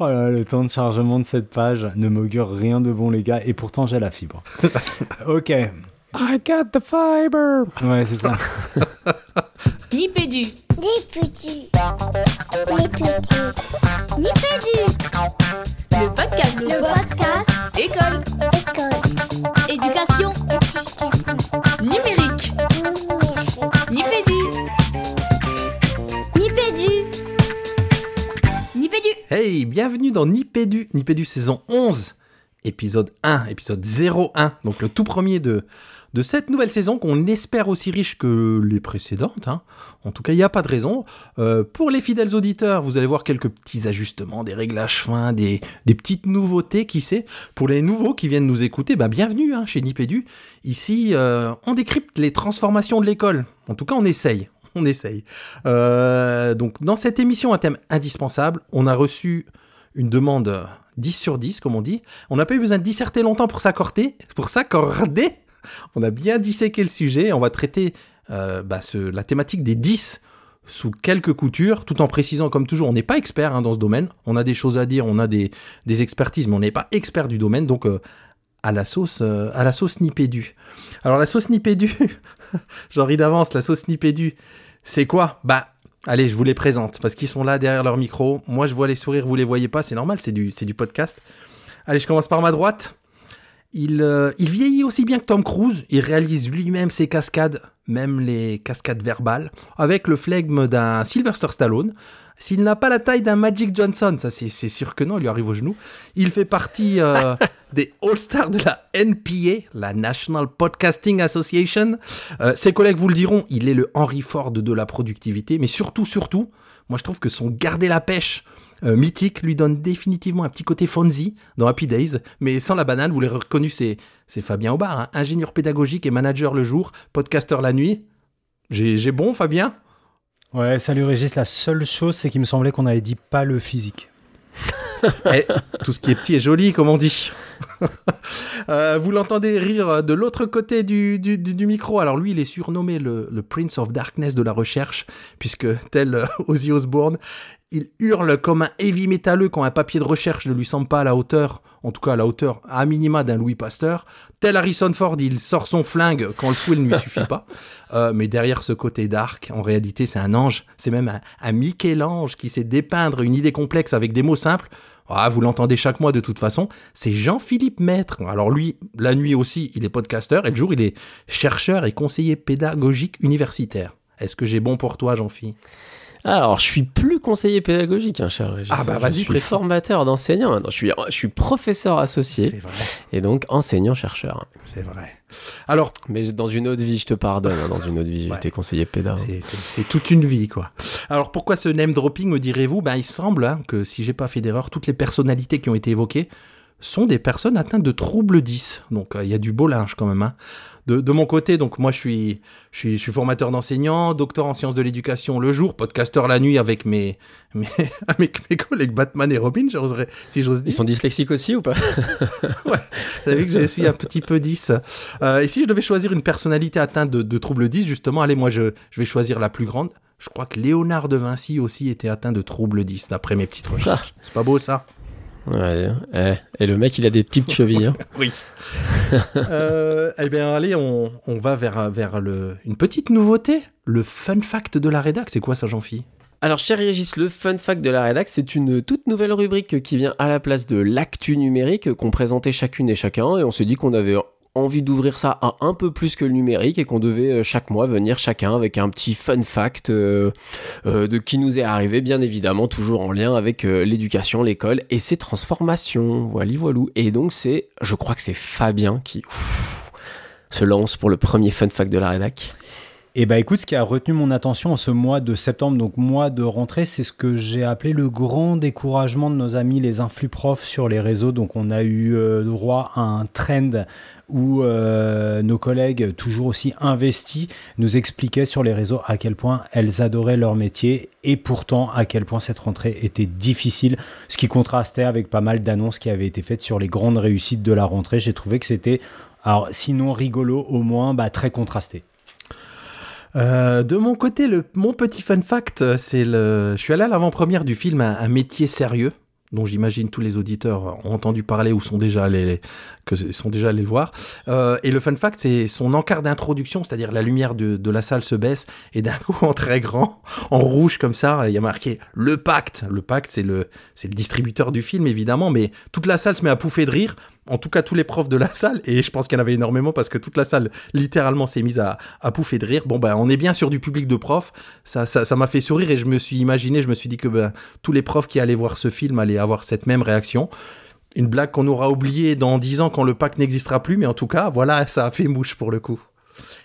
Oh là, le temps de chargement de cette page ne m'augure rien de bon, les gars, et pourtant j'ai la fibre. ok. I got the fiber. Ouais, c'est ça. Nipédu. Les petits. Les petits. Nipédu. Le podcast. Le podcast. École. École. Éducation. Éducation. Bienvenue dans Nipédu, Nipédu saison 11, épisode 1, épisode 01, donc le tout premier de, de cette nouvelle saison qu'on espère aussi riche que les précédentes. hein. En tout cas, il n'y a pas de raison. Euh, pour les fidèles auditeurs, vous allez voir quelques petits ajustements, des réglages fins, des, des petites nouveautés, qui sait. Pour les nouveaux qui viennent nous écouter, bah bienvenue hein, chez Nipédu. Ici, euh, on décrypte les transformations de l'école. En tout cas, on essaye. On essaye. Euh, donc, dans cette émission, un thème indispensable, on a reçu une demande 10 sur 10, comme on dit. On n'a pas eu besoin de disserter longtemps pour s'accorder. Pour s'accorder, on a bien disséqué le sujet. On va traiter euh, bah, la thématique des 10 sous quelques coutures, tout en précisant, comme toujours, on n'est pas expert hein, dans ce domaine. On a des choses à dire, on a des, des expertises, mais on n'est pas expert du domaine. Donc, euh, à la sauce, euh, à la sauce Nipédu. Alors, la sauce Nipédu, j'en ris d'avance, la sauce Nipédu, c'est quoi? Bah, allez, je vous les présente, parce qu'ils sont là derrière leur micro. Moi, je vois les sourires, vous les voyez pas, c'est normal, c'est du, du podcast. Allez, je commence par ma droite. Il, euh, il vieillit aussi bien que Tom Cruise. Il réalise lui-même ses cascades, même les cascades verbales, avec le flegme d'un Sylvester Stallone. S'il n'a pas la taille d'un Magic Johnson, ça c'est c'est sûr que non, il lui arrive au genou. Il fait partie euh, des All-Stars de la NPA, la National Podcasting Association. Euh, ses collègues vous le diront, il est le Henry Ford de la productivité, mais surtout, surtout, moi je trouve que son garder la pêche euh, mythique lui donne définitivement un petit côté Fonzie dans Happy Days, mais sans la banane, vous l'avez reconnu, c'est c'est Fabien Aubard, hein, ingénieur pédagogique et manager le jour, podcasteur la nuit. J'ai j'ai bon, Fabien? Ouais, salut Régis. La seule chose, c'est qu'il me semblait qu'on avait dit pas le physique. Eh, Tout ce qui est petit est joli, comme on dit. Euh, vous l'entendez rire de l'autre côté du, micro. Alors lui, il est surnommé le, le Prince of Darkness de la recherche, puisque tel euh, Ozzy Osbourne, il hurle comme un heavy métalleux quand un papier de recherche ne lui semble pas à la hauteur, en tout cas à la hauteur à minima d'un Louis Pasteur. Tel Harrison Ford, il sort son flingue quand le fouet ne lui suffit pas. Euh, mais derrière ce côté dark, en réalité, c'est un ange. C'est même un, un Michel-Ange qui sait dépeindre une idée complexe avec des mots simples. Ah, vous l'entendez chaque mois de toute façon, c'est Jean-Philippe Maître. Alors lui, la nuit aussi, il est podcasteur et le jour, il est chercheur et conseiller pédagogique universitaire. Est-ce que j'ai bon pour toi, Jean-Philippe Alors, je suis plus conseiller pédagogique, hein, cher Régis. Ah bah, Je vas-y, suis précise. formateur d'enseignants. maintenant. Je suis, je suis professeur associé C'est vrai, et donc enseignant-chercheur. c'est vrai. Alors, Mais dans une autre vie, je te pardonne. hein, dans une autre vie, Ouais. j'étais conseiller péda. c'est- toute une vie, quoi. Alors pourquoi ce name dropping, me direz-vous? Ben, il semble hein, que, si j'ai pas fait d'erreur, toutes les personnalités qui ont été évoquées sont des personnes atteintes de troubles 10. Donc euh, il y a du beau linge quand même. hein. De, de mon côté, donc moi je suis, je suis, je suis formateur d'enseignants, docteur en sciences de l'éducation le jour, podcasteur la nuit avec mes, mes, avec mes collègues Batman et Robin, j'oserais, si j'ose Ils sont dyslexiques aussi ou pas? Vous savez que je suis un petit peu 10. Euh, et si je devais choisir une personnalité atteinte de, de troubles 10, justement, allez, moi je, je vais choisir la plus grande. Je crois que Léonard de Vinci aussi était atteint de troubles 10, d'après mes petites recherches. C'est pas beau ça? Ouais. eh, Et le mec, il a des petites chevilles. hein. Oui. euh, eh bien, allez, on, va vers, vers le, une petite nouveauté. Le fun fact de la rédac. C'est quoi ça, Jean-Phi? Alors, cher Régis, le fun fact de la rédac, c'est une toute nouvelle rubrique qui vient à la place de l'actu numérique qu'on présentait chacune et chacun. Et on s'est dit qu'on avait envie d'ouvrir ça à un peu plus que le numérique et qu'on devait euh, chaque mois venir chacun avec un petit fun fact euh, euh, de qui nous est arrivé, bien évidemment, toujours en lien avec l'éducation, l'école et ses transformations. Voilà, voilou. Et donc, c'est, je crois que c'est Fabien qui se lance pour le premier fun fact de la rédac. Et bah écoute, ce qui a retenu mon attention en ce mois de septembre, donc mois de rentrée, c'est ce que j'ai appelé le grand découragement de nos amis les influprofs sur les réseaux. Donc on a eu droit à un trend où euh, nos collègues, toujours aussi investis, nous expliquaient sur les réseaux à quel point elles adoraient leur métier et pourtant à quel point cette rentrée était difficile, ce qui contrastait avec pas mal d'annonces qui avaient été faites sur les grandes réussites de la rentrée. J'ai trouvé que c'était, alors sinon rigolo, au moins bah, très contrasté. Euh, de mon côté, le, mon petit fun fact, c'est le. Je suis allé à l'avant-première du film un, un métier sérieux dont j'imagine tous les auditeurs ont entendu parler ou sont déjà allés, que sont déjà allés le voir. Euh, et le fun fact, c'est son encart d'introduction, c'est-à-dire la lumière de, de la salle se baisse et d'un coup en très grand, en rouge comme ça, il y a marqué le pacte. Le pacte, c'est le, c'est le distributeur du film évidemment, mais toute la salle se met à pouffer de rire. En tout cas, tous les profs de la salle, et je pense qu'il y en avait énormément parce que toute la salle littéralement s'est mise à, pouffer de rire. Bon, ben, on est bien sur du public de profs. Ça, ça, ça m'a fait sourire et je me suis imaginé, je me suis dit que ben, tous les profs qui allaient voir ce film allaient avoir cette même réaction. Une blague qu'on aura oubliée dans 10 ans quand le pack n'existera plus, mais en tout cas, voilà, ça a fait mouche pour le coup.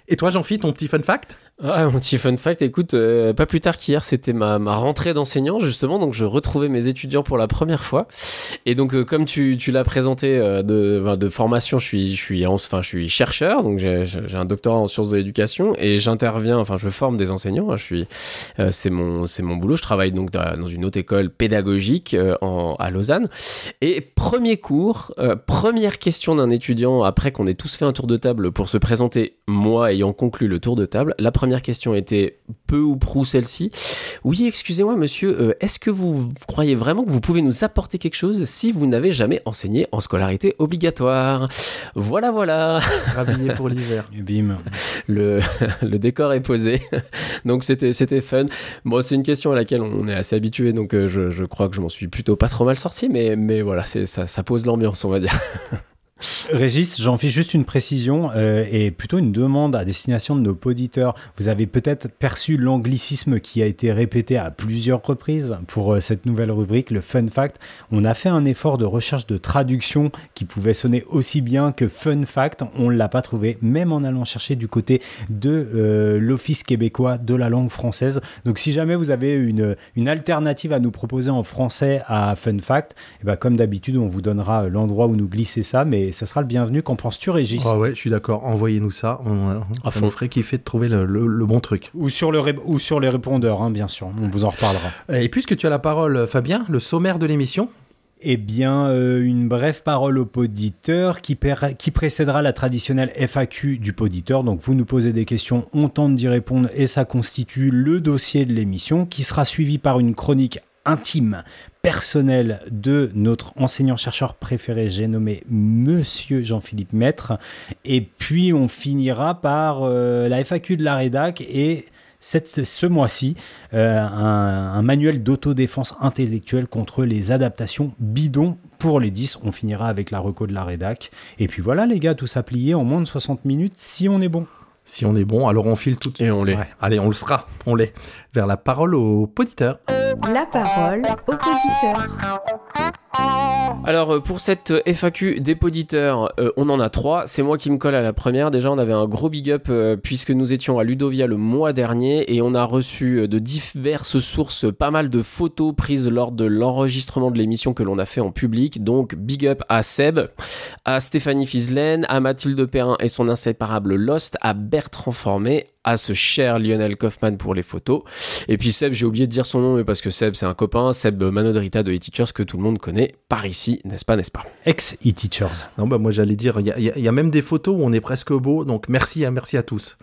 Et toi, Jean-Philippe, ton petit fun fact? Ah, mon petit fun fact, écoute, euh, pas plus tard qu'hier, c'était ma, ma rentrée d'enseignant, justement, donc je retrouvais mes étudiants pour la première fois. Et donc, euh, comme tu, tu l'as présenté euh, de, de formation, je suis, je, suis en- enfin, je suis chercheur, donc j'ai j'ai un doctorat en sciences de l'éducation, et j'interviens, enfin, je forme des enseignants, hein, je suis, c'est mon, c'est mon boulot, je travaille donc dans une haute école pédagogique en, à Lausanne. Et premier cours, première question d'un étudiant, après qu'on ait tous fait un tour de table pour se présenter, moi ayant conclu le tour de table, la première question était peu ou prou celle-ci. Oui, excusez-moi monsieur, euh, est-ce que vous croyez vraiment que vous pouvez nous apporter quelque chose si vous n'avez jamais enseigné en scolarité obligatoire? Voilà, voilà, Rhabillé pour l'hiver. Bim. le, le décor est posé. donc c'était c'était fun. Bon, c'est une question à laquelle on est assez habitué, donc euh, je, je crois que je m'en suis plutôt pas trop mal sorti, mais, mais voilà, c'est ça, ça pose l'ambiance, on va dire. Régis, j'en fais juste une précision euh, et plutôt une demande à destination de nos auditeurs. Vous avez peut-être perçu l'anglicisme qui a été répété à plusieurs reprises pour euh, cette nouvelle rubrique, le fun fact. On a fait un effort de recherche de traduction qui pouvait sonner aussi bien que fun fact. On ne l'a pas trouvé, même en allant chercher du côté de euh, l'Office québécois de la langue française. Donc si jamais vous avez une, une alternative à nous proposer en français à fun fact, eh ben, comme d'habitude, on vous donnera l'endroit où nous glisser ça, mais ça sera le bienvenu. Qu'en penses-tu, Régis Ah ouais, je suis d'accord. Envoyez-nous ça. On, ça nous ferait kiffer de trouver le, le- le bon truc. ou sur, le ré- ou sur les répondeurs, hein, bien sûr. On vous en reparlera. Et puisque tu as la parole, Fabien, le sommaire de l'émission. Eh bien, euh, une brève parole au poditeur qui, qui précédera la traditionnelle FAQ du poditeur. Donc, vous nous posez des questions, on tente d'y répondre et ça constitue le dossier de l'émission qui sera suivi par une chronique intime, personnelle de notre enseignant-chercheur préféré, j'ai nommé Monsieur Jean-Philippe Maître. Et puis, on finira par euh, la FAQ de la rédac et cette, ce mois-ci, euh, un, un manuel d'autodéfense intellectuelle contre les adaptations bidons pour les 10. On finira avec la reco de la rédac. Et puis voilà, les gars, tout ça plié en moins de 60 minutes si on est bon. Si on est bon, alors on file tout de suite. Et on l'est. Ouais, allez, on le sera. On l'est. Vers la parole au poditeur. La parole au poditeur. Alors euh, pour cette euh, FAQ des poditeurs, euh, on en a trois. C'est moi qui me colle à la première. Déjà, on avait un gros big up puisque nous étions à Ludovia le mois dernier et on a reçu de diverses sources pas mal de photos prises lors de l'enregistrement de l'émission que l'on a fait en public. Donc big up à Seb, à Stéphanie Fislaine, à Mathilde Perrin et son inséparable Lost, à Bertrand Formé, à ce cher Lionel Kaufman pour les photos. Et puis Seb, j'ai oublié de dire son nom, mais parce que Seb, c'est un copain, Seb Manodrita de e-Teachers que tout le monde connaît par ici, n'est-ce pas, n'est-ce pas Ex-e-teachers. Non, bah moi j'allais dire, il y, a- y y même des photos où on est presque beau, donc merci, à- merci à tous.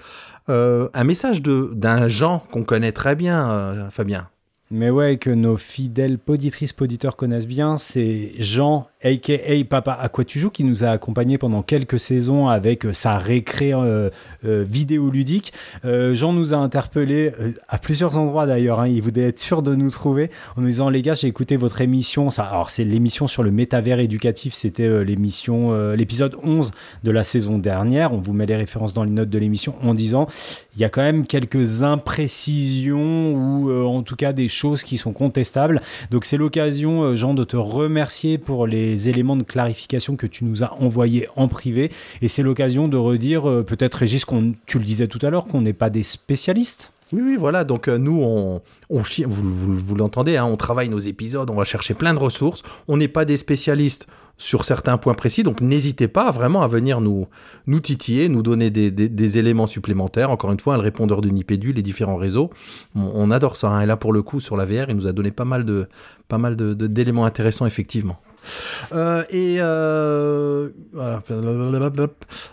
Euh, un message de d'un Jean qu'on connaît très bien, euh, Fabien. Mais ouais, que nos fidèles poditrices, poditeurs connaissent bien, c'est Jean, a.k.a. Papa à quoi tu joues, qui nous a accompagnés pendant quelques saisons avec euh, sa récré euh, euh, vidéoludique. Euh, Jean nous a interpellés euh, à plusieurs endroits d'ailleurs, hein, il voulait être sûr de nous trouver en nous disant les gars, j'ai écouté votre émission, alors c'est l'émission sur le métavers éducatif, c'était euh, l'émission, l'épisode 11 de la saison dernière, on vous met les références dans les notes de l'émission en disant il y a quand même quelques imprécisions ou en tout cas des choses qui sont contestables. Donc c'est l'occasion, Jean, de te remercier pour les éléments de clarification que tu nous as envoyés en privé. Et c'est l'occasion de redire, euh, peut-être Régis, qu'on, tu le disais tout à l'heure, qu'on n'est pas des spécialistes. Oui, oui, voilà. Donc euh, nous, on, on chi- vous, vous- vous l'entendez, hein, on travaille nos épisodes, on va chercher plein de ressources. On n'est pas des spécialistes sur certains points précis, donc n'hésitez pas vraiment à venir nous, nous titiller, nous donner des, éléments supplémentaires. Encore une fois, le répondeur de Nipédu, les différents réseaux, on, adore ça. hein. Et là, pour le coup, sur la VR, il nous a donné pas mal de, pas mal d'éléments intéressants, effectivement. Euh, et euh, voilà.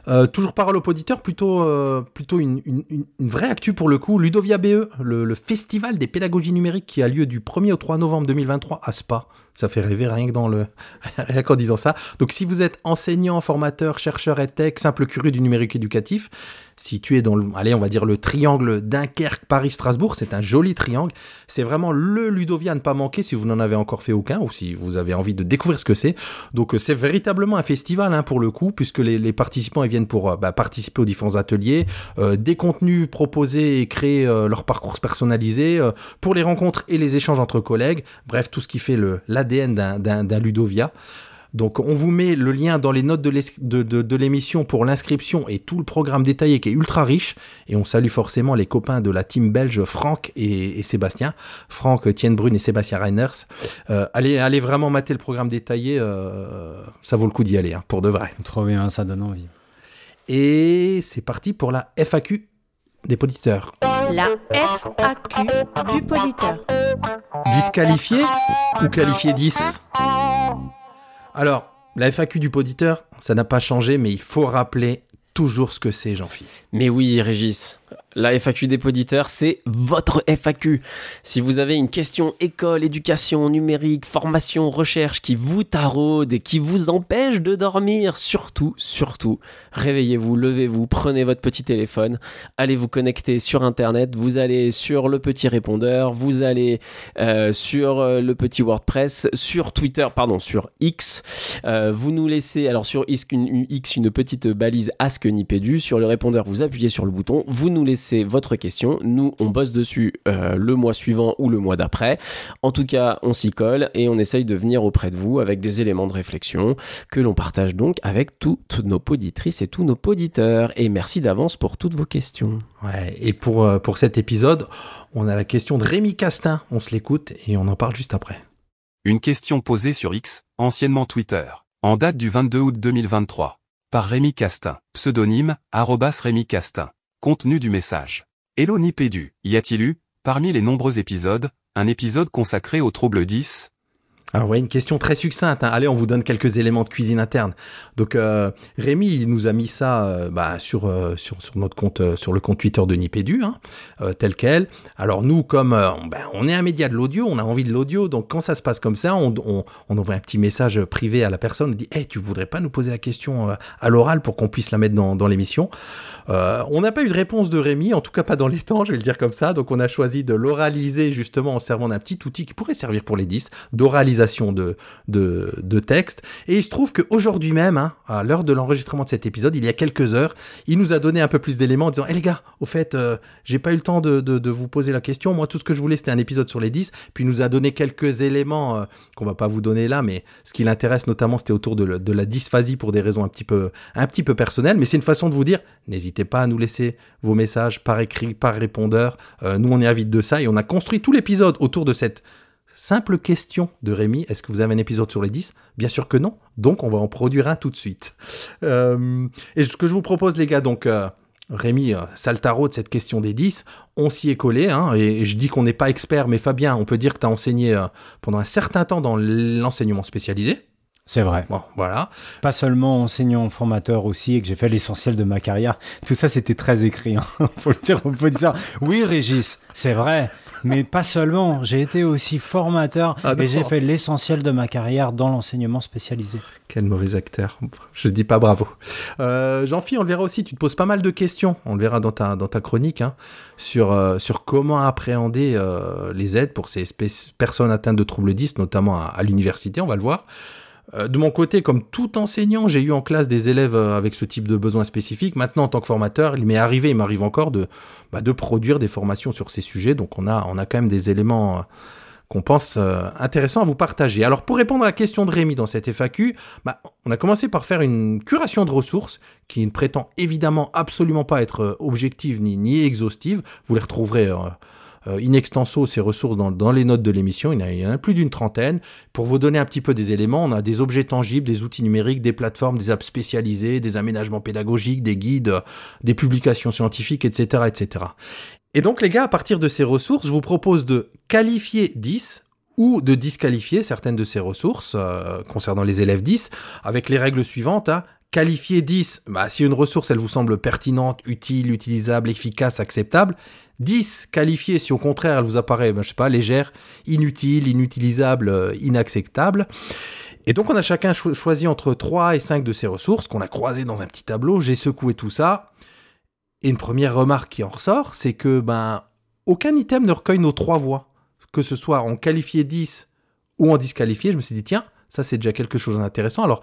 Euh, toujours parole au poditeur, plutôt, une, vraie actu pour le coup. Ludovia BE, le, festival des pédagogies numériques qui a lieu du 1er au 3 novembre 2023 à Spa. Ça fait rêver rien rien qu'en disant ça. Donc, si vous êtes enseignant, formateur, chercheur et tech, simple curieux du numérique éducatif, situé dans le, allez, on va dire le triangle Dunkerque, Paris, Strasbourg, c'est un joli triangle. C'est vraiment le Ludovia à ne pas manquer si vous n'en avez encore fait aucun ou si vous avez envie de découvrir ce que c'est. Donc, euh, c'est véritablement un festival, hein, pour le coup, puisque les, les participants, ils viennent pour euh, bah, participer aux différents ateliers, euh, des contenus proposés et créer euh, leur parcours personnalisé, euh, pour les rencontres et les échanges entre collègues, bref, tout ce qui fait l'ADN d'un Ludovia. Donc on vous met le lien dans les notes de l'émission pour l'inscription et tout le programme détaillé qui est ultra riche. Et on salue forcément les copains de la team belge Franck et, et Sébastien. Franck Tienbrun et Sébastien Reiners. Euh, allez, allez vraiment mater le programme détaillé, euh, ça vaut le coup d'y aller, hein, pour de vrai. Trop bien, ça donne envie. Et c'est parti pour la FAQ des poditeurs. La FAQ du poditeur. Disqualifié ou qualifié 10 Alors, la FAQ du poditeur, ça n'a pas changé, mais il faut rappeler toujours ce que c'est, Jean-Philippe. Mais oui, Régis. La FAQ des poditeurs, c'est votre FAQ. Si vous avez une question école, éducation, numérique, formation, recherche qui vous taraude et qui vous empêche de dormir, surtout, surtout, réveillez-vous, levez-vous, prenez votre petit téléphone, allez vous connecter sur Internet, vous allez sur le petit répondeur, vous allez euh, sur euh, le petit WordPress, sur Twitter, pardon, sur X. Euh, vous nous laissez, alors sur X une, petite balise Ask Nipédu. Sur le répondeur, vous appuyez sur le bouton, vous nous laissez votre question. Nous, on bosse dessus euh, le mois suivant ou le mois d'après. En tout cas, on s'y colle et on essaye de venir auprès de vous avec des éléments de réflexion que l'on partage donc avec toutes nos poditrices et tous nos poditeurs. Et merci d'avance pour toutes vos questions. Ouais, et pour, euh, pour cet épisode, on a la question de Rémi Castin. On se l'écoute et on en parle juste après. Une question posée sur X, anciennement Twitter, en date du 22 août 2023, par Rémi Castin, pseudonyme, arrobas Rémi Castin. Contenu du message. Hello Nipédu, y a-t-il eu, parmi les nombreux épisodes, un épisode consacré au trouble 10 Alors, ouais, une question très succincte. hein. Allez, on vous donne quelques éléments de cuisine interne. Donc, euh, Rémi, il nous a mis ça euh, bah, sur, euh, sur, sur notre compte, sur le compte Twitter de Nipédu, hein, tel quel. Alors, nous, comme ben, on est un média de l'audio, on a envie de l'audio. Donc, quand ça se passe comme ça, on, envoie un petit message privé à la personne. On dit Hey, tu voudrais pas nous poser la question à l'oral pour qu'on puisse la mettre dans, dans l'émission? On n'a pas eu de réponse de Rémi, en tout cas pas dans les temps, je vais le dire comme ça. Donc, on a choisi de l'oraliser justement en servant d'un petit outil qui pourrait servir pour les 10, de, de, de texte. Et il se trouve qu'aujourd'hui même, hein, à l'heure de l'enregistrement de cet épisode, il y a quelques heures, il nous a donné un peu plus d'éléments en disant Eh les gars, au fait, euh, j'ai pas eu le temps de, vous poser la question. Moi, tout ce que je voulais, c'était un épisode sur les 10. Puis il nous a donné quelques éléments euh, qu'on va pas vous donner là, mais ce qui l'intéresse notamment, c'était autour de, la dysphasie pour des raisons un petit peu, un petit peu personnelles. Mais c'est une façon de vous dire n'hésitez pas à nous laisser vos messages par écrit, par répondeur. Euh, nous, on est avides de ça et on a construit tout l'épisode autour de cette Simple question de Rémi, est-ce que vous avez un épisode sur les 10 Bien sûr que non, donc on va en produire un tout de suite. Euh, et ce que je vous propose les gars, donc euh, Rémi, euh, sale tarot de cette question des 10, on s'y est collé, hein, et je dis qu'on n'est pas expert, mais Fabien, on peut dire que tu as enseigné pendant un certain temps dans l'enseignement spécialisé. C'est vrai. Bon, voilà. Pas seulement enseignant, formateur aussi, et que j'ai fait l'essentiel de ma carrière. Tout ça, c'était très écrit. Hein. Faut le dire, on peut dire. Oui, Régis, c'est vrai. Mais pas seulement. J'ai été aussi formateur Ah, et j'ai fait l'essentiel de ma carrière dans l'enseignement spécialisé. Quel mauvais acteur. Je dis pas bravo. Euh, Jean-Phi, on le verra aussi. Tu te poses pas mal de questions. On le verra dans ta, dans ta chronique hein, sur, euh, sur comment appréhender euh, les aides pour ces espèces- personnes atteintes de troubles 10, notamment à, à l'université. On va le voir. Euh, de mon côté, comme tout enseignant, j'ai eu en classe des élèves euh, avec ce type de besoins spécifiques. Maintenant, en tant que formateur, il m'est arrivé, il m'arrive encore de, bah, produire des formations sur ces sujets. Donc, on a, on a quand même des éléments euh, qu'on pense intéressants à vous partager. Alors, pour répondre à la question de Rémi dans cette FAQ, bah, on a commencé par faire une curation de ressources qui ne prétend évidemment absolument pas être objective ni, ni exhaustive. Vous les retrouverez in extenso, ces ressources dans, les notes de l'émission. Il, y en a- plus d'une trentaine. Pour vous donner un petit peu des éléments, on a des objets tangibles, des outils numériques, des plateformes, des apps spécialisées, des aménagements pédagogiques, des guides, euh, des publications scientifiques, etc., etc. Et donc, les gars, à partir de ces ressources, je vous propose de qualifier 10 ou de disqualifier certaines de ces ressources euh, concernant les élèves 10 avec les règles suivantes. hein. Qualifié 10, bah, si une ressource elle vous semble pertinente, utile, utilisable, efficace, acceptable. 10 qualifié si au contraire elle vous apparaît, bah, je sais pas, légère, inutile, inutilisable, euh, inacceptable. Et donc on a chacun cho- choisi entre 3 et 5 de ces ressources qu'on a croisées dans un petit tableau, j'ai secoué tout ça. Et une première remarque qui en ressort, c'est que ben aucun item ne recueille nos trois voix. Que ce soit en qualifié 10 ou en disqualifié, je me suis dit tiens, ça c'est déjà quelque chose d'intéressant. Alors,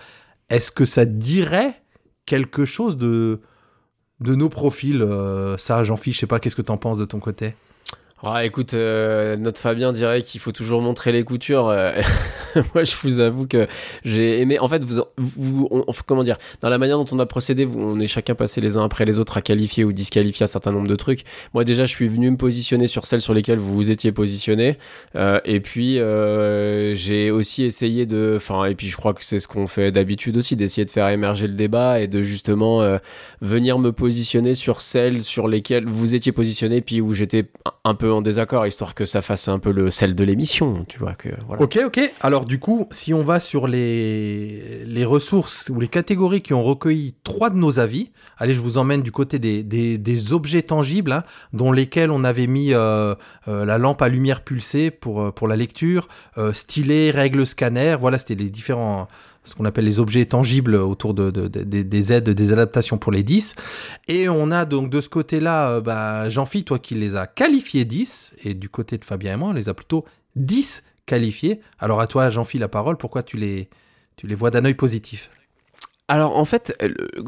est-ce que ça dirait quelque chose de de nos profils Ça, Jean-Philippe, je sais pas, qu'est-ce que t'en penses de ton côté? Ah, écoute, euh, notre Fabien dirait qu'il faut toujours montrer les coutures. euh, Moi, je vous avoue que j'ai aimé. En fait, vous, vous comment dire, dans la manière dont on a procédé, on est chacun passé les uns après les autres à qualifier ou disqualifier un certain nombre de trucs. Moi, déjà, je suis venu me positionner sur celles sur lesquelles vous vous étiez positionné. Euh, et puis, j'ai aussi essayé de. Enfin, et puis, je crois que c'est ce qu'on fait d'habitude aussi, d'essayer de faire émerger le débat et de justement venir me positionner sur celles sur lesquelles vous étiez positionné, puis où j'étais un peu en désaccord, histoire que ça fasse un peu le sel de l'émission, tu vois. Que. Ok, ok. Alors du coup, si on va sur les, les ressources ou les catégories qui ont recueilli trois de nos avis, allez, je vous emmène du côté des, des, objets tangibles, hein, dont lesquels on avait mis euh, euh, la lampe à lumière pulsée pour, euh, pour la lecture, stylet, règle scanner, voilà, c'était les différents ce qu'on appelle les objets tangibles autour de, de- de- des- des aides, des adaptations pour les 10. Et on a donc de ce côté-là, euh, bah, Jean-Philippe, toi qui les as qualifiés 10, et du côté de Fabien et moi, on les a plutôt 10 qualifiés. Alors à toi, Jean-Philippe, la parole, pourquoi tu les, tu les vois d'un œil positif? Alors en fait,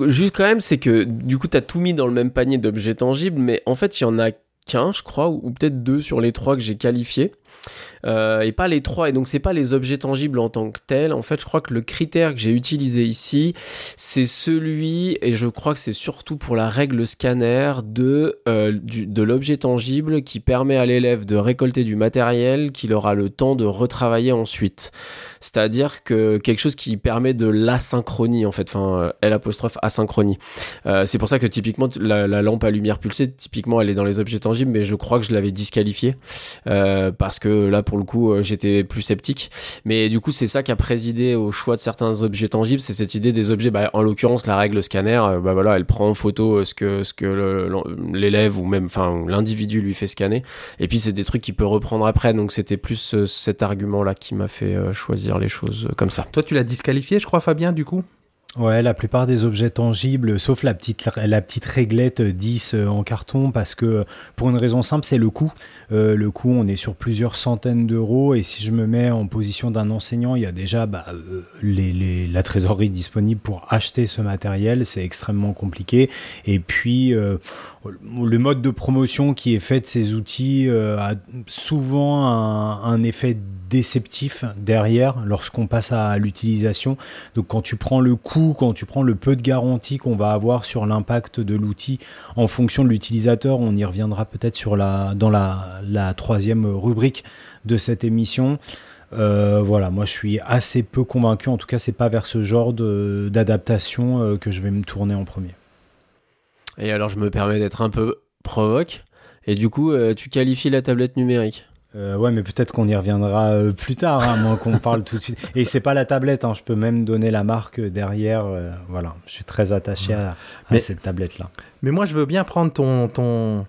juste quand même, c'est que du coup, tu as tout mis dans le même panier d'objets tangibles, mais en fait, il y en a qu'un, je crois, ou peut-être deux sur les trois que j'ai qualifiés. Euh, et pas les trois, et donc c'est pas les objets tangibles en tant que tels. En fait, je crois que le critère que j'ai utilisé ici, c'est celui, et je crois que c'est surtout pour la règle scanner de, euh, de l'objet tangible qui permet à l'élève de récolter du matériel qu'il aura le temps de retravailler ensuite. C'est-à-dire que quelque chose qui permet de l'asynchronie, en fait, enfin, euh, L apostrophe asynchronie. C'est pour ça que typiquement, la, la lampe à lumière pulsée, typiquement, elle est dans les objets tangibles, mais je crois que je l'avais disqualifiée parce que là, pour le coup, euh, j'étais plus sceptique. Mais du coup, c'est ça qui a présidé au choix de certains objets tangibles, c'est cette idée des objets. Bah, en l'occurrence, la règle scanner, euh, bah voilà, elle prend en photo euh, ce que ce que l'élève ou même, enfin, l'individu lui fait scanner. Et puis, c'est des trucs qu'il peut reprendre après. Donc, c'était plus cet argument-là qui m'a fait choisir les choses comme ça. Toi, tu l'as disqualifié, je crois, Fabien, du coup? Ouais, la plupart des objets tangibles, sauf la petite, la petite réglette 10 en carton, parce que pour une raison simple, c'est le coût. Euh, le coût, on est sur plusieurs centaines d'euros, et si je me mets en position d'un enseignant, il y a déjà bah, euh, la trésorerie disponible pour acheter ce matériel, c'est extrêmement compliqué. Et puis, euh, le mode de promotion qui est fait de ces outils a souvent un, un effet déceptif derrière lorsqu'on passe à l'utilisation. Donc quand tu prends le coût, quand tu prends le peu de garantie qu'on va avoir sur l'impact de l'outil en fonction de l'utilisateur, on y reviendra peut-être sur la, dans la, la troisième rubrique de cette émission. Euh, voilà, moi je suis assez peu convaincu, en tout cas c'est pas vers ce genre de- d'adaptation euh, que je vais me tourner en premier. Et alors, je me permets d'être un peu provoque. Et du coup, euh, tu qualifies la tablette numérique? Euh, ouais, mais peut-être qu'on y reviendra euh, plus tard, hein, à moins qu'on parle tout de suite. Et c'est pas la tablette, hein, je peux même donner la marque derrière. euh, voilà, je suis très attaché à, à Mais- cette tablette-là. Mais moi, je veux bien prendre ton, ton,